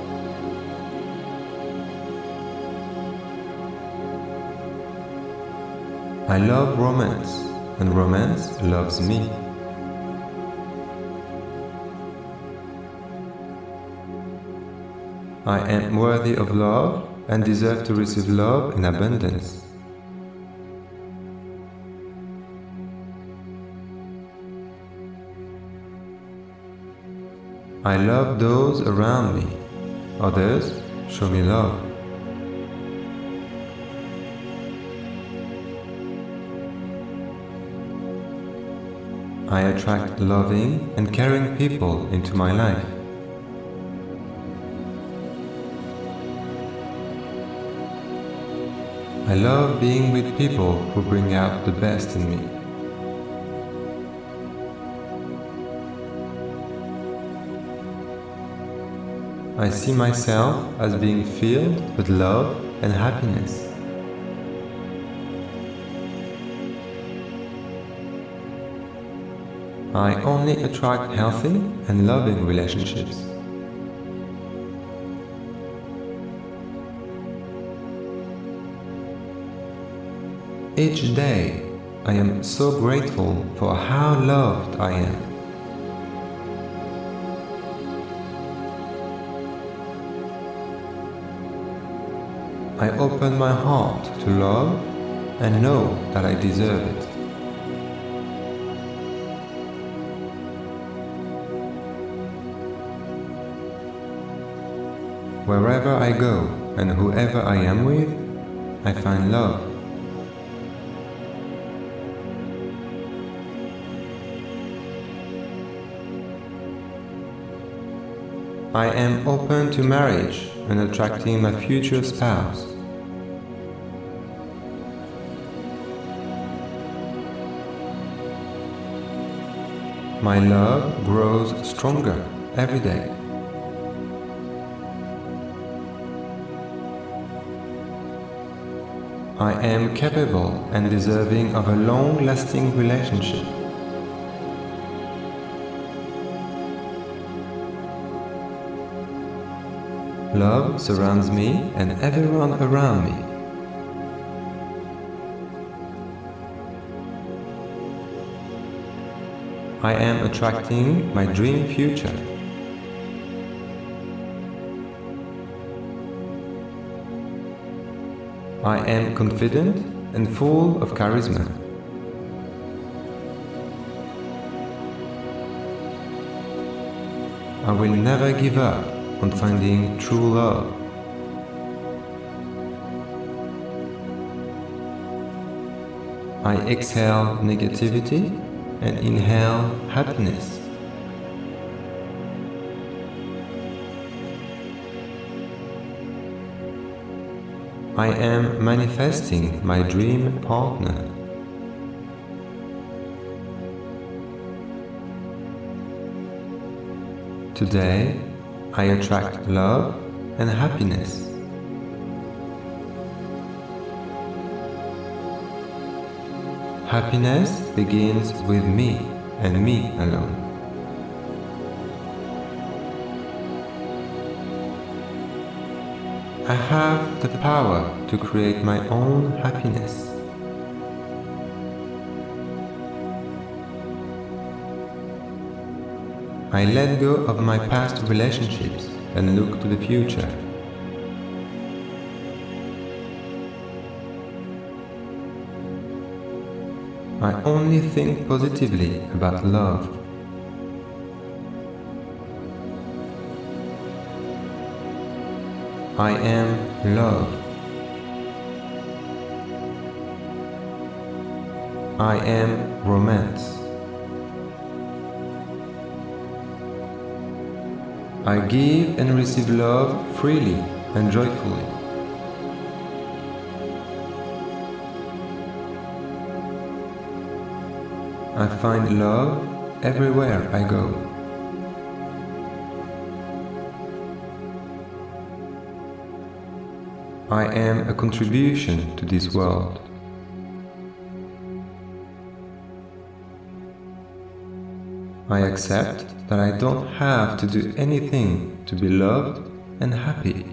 I love romance, and romance loves me. I am worthy of love and deserve to receive love in abundance. I love those around me. Others show me love. I attract loving and caring people into my life. I love being with people who bring out the best in me. I see myself as being filled with love and happiness. I only attract healthy and loving relationships. Each day, I am so grateful for how loved I am. I open my heart to love and know that I deserve it. Wherever I go and whoever I am with, I find love. I am open to marriage and attracting my future spouse. My love grows stronger every day. I am capable and deserving of a long-lasting relationship. Love surrounds me and everyone around me. I am attracting my dream future. I am confident and full of charisma. I will never give up on finding true love. I exhale negativity and inhale happiness. I am manifesting my dream partner. Today, I attract love and happiness. Happiness begins with me and me alone. I have the power to create my own happiness. I let go of my past relationships and look to the future. I only think positively about love. I am love. I am romance. I give and receive love freely and joyfully. I find love everywhere I go. I am a contribution to this world. I accept that I don't have to do anything to be loved and happy.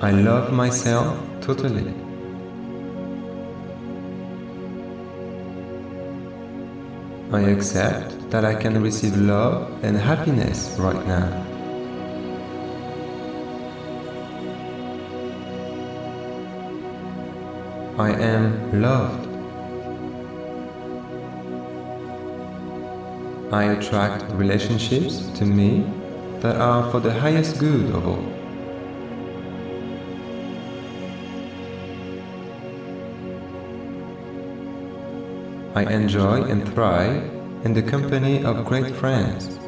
I love myself totally. I accept that I can receive love and happiness right now. I am loved. I attract relationships to me that are for the highest good of all. I enjoy and thrive in the company of great friends.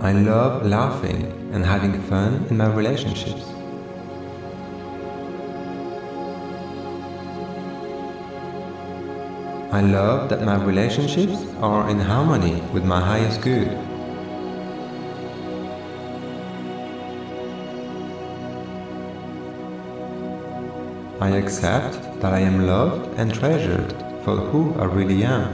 I love laughing and having fun in my relationships. I love that my relationships are in harmony with my highest good. I accept that I am loved and treasured for who I really am.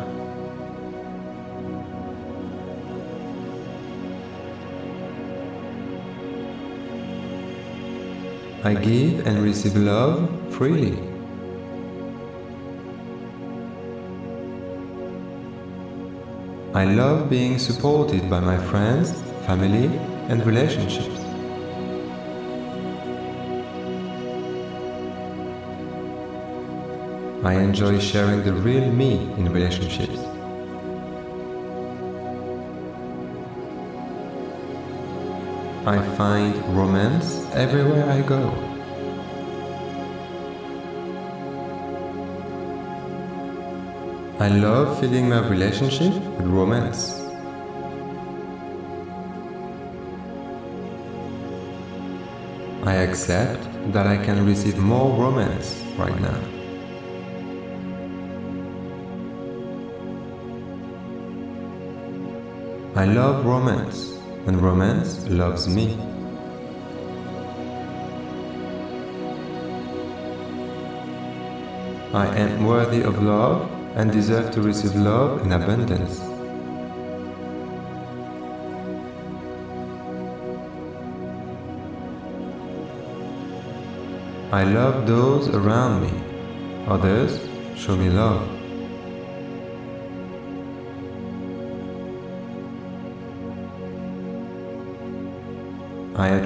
I give and receive love freely. I love being supported by my friends, family, and relationships. I enjoy sharing the real me in relationships. I find romance everywhere I go. I love filling my relationship with romance. I accept that I can receive more romance right now. I love romance, and romance loves me. I am worthy of love and deserve to receive love in abundance. I love those around me. Others show me love.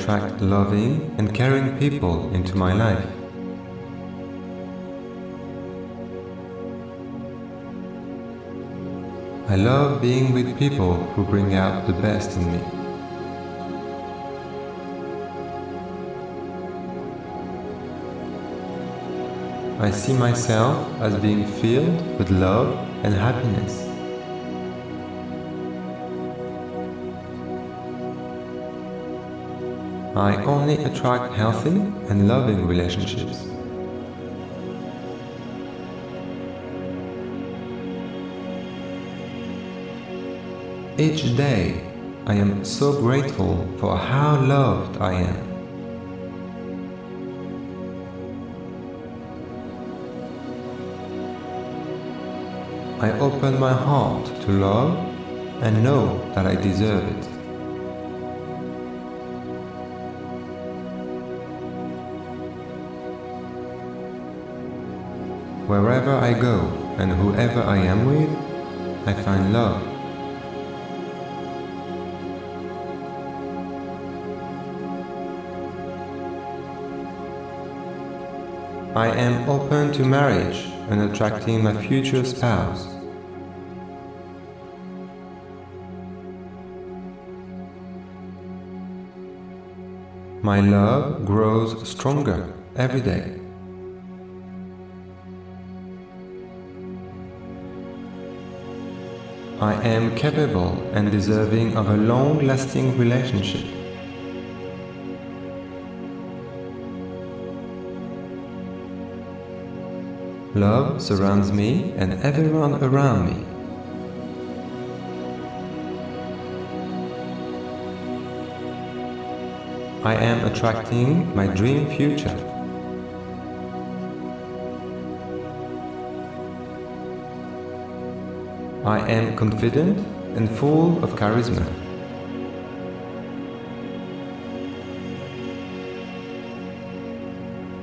Attract loving and caring people into my life. I love being with people who bring out the best in me. I see myself as being filled with love and happiness. I only attract healthy and loving relationships. Each day, I am so grateful for how loved I am. I open my heart to love and know that I deserve it. Wherever I go and whoever I am with, I find love. I am open to marriage and attracting my future spouse. My love grows stronger every day. I am capable and deserving of a long-lasting relationship. Love surrounds me and everyone around me. I am attracting my dream future. I am confident and full of charisma.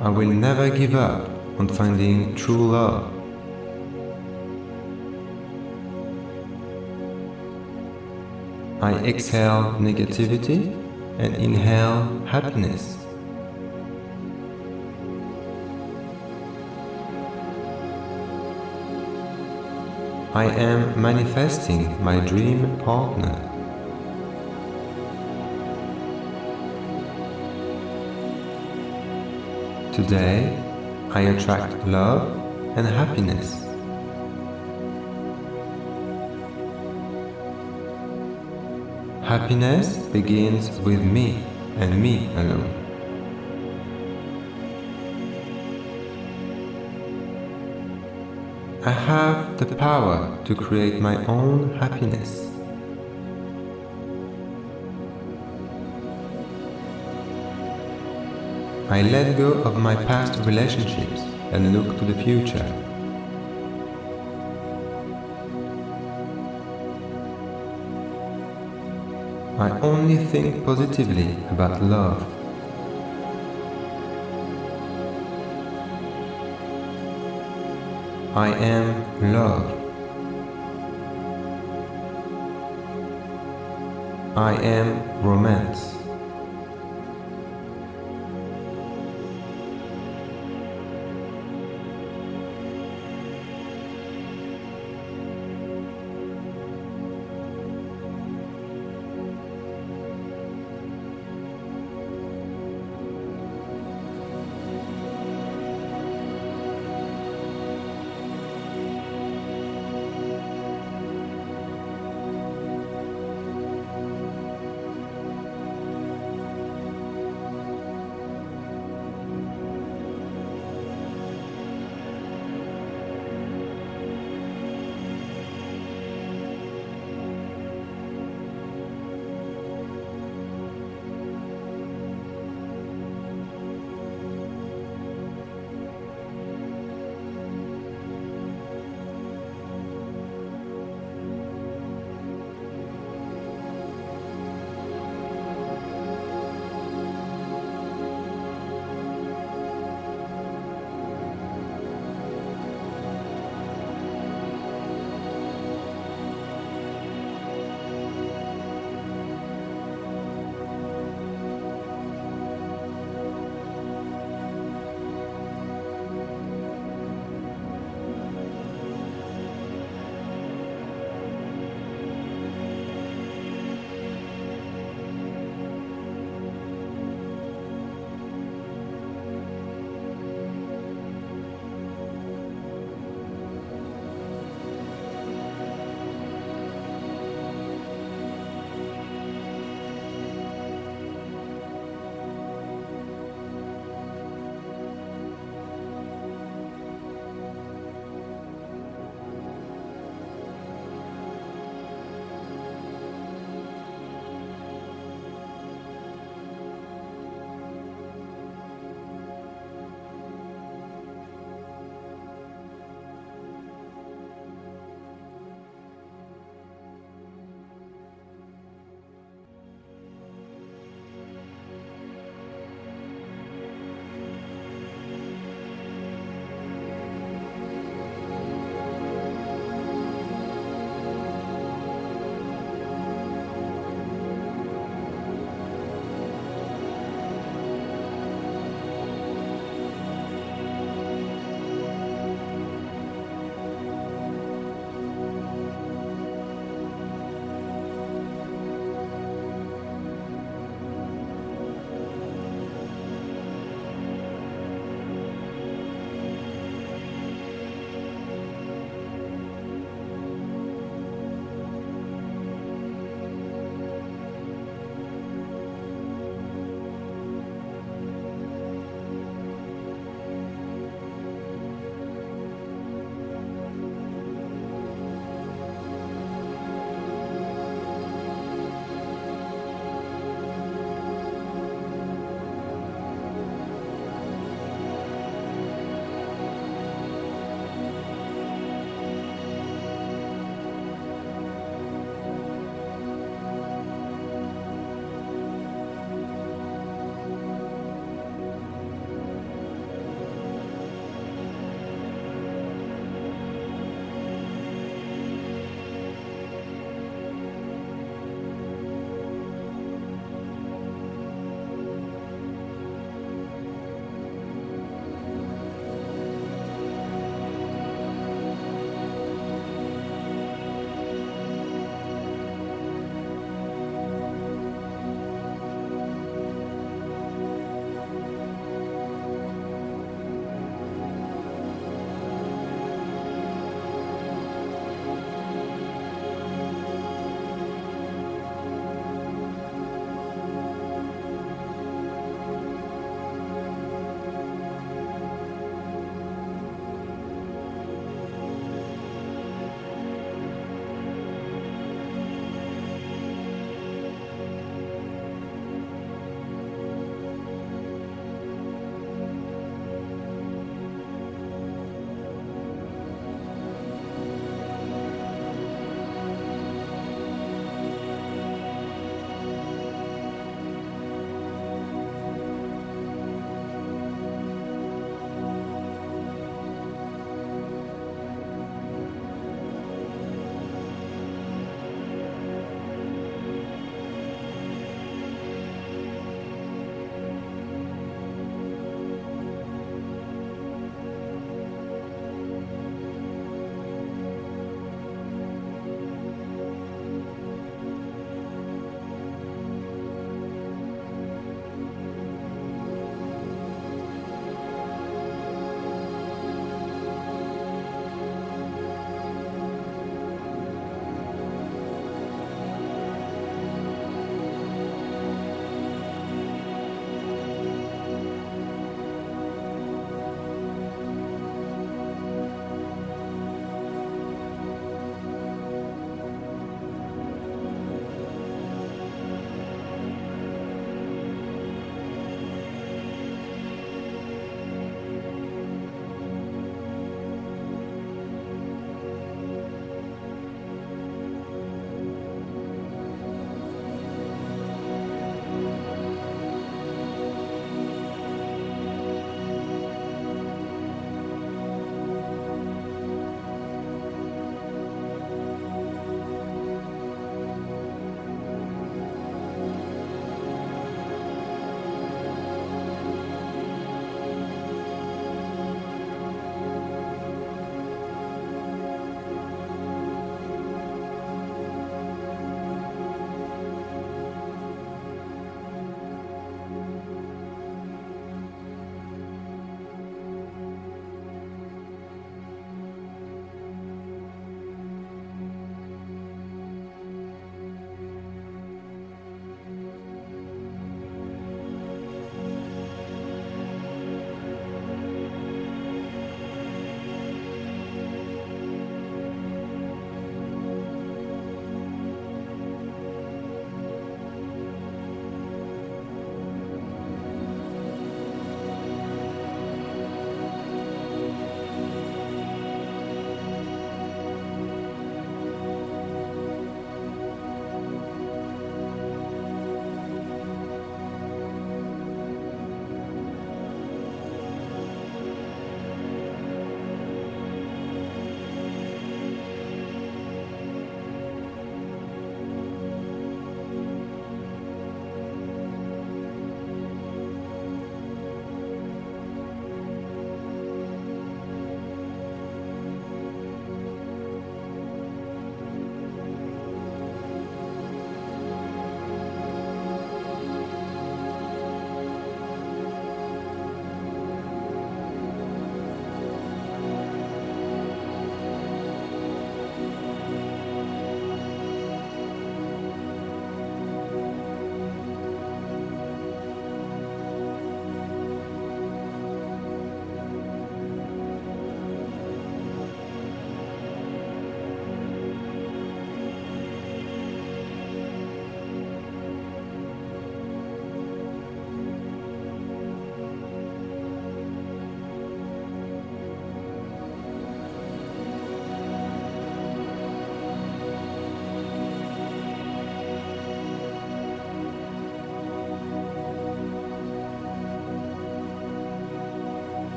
I will never give up on finding true love. I exhale negativity and inhale happiness. I am manifesting my dream partner. Today, I attract love and happiness. Happiness begins with me and me alone. I the power to create my own happiness. I let go of my past relationships and look to the future. I only think positively about love. I am love. I am romance.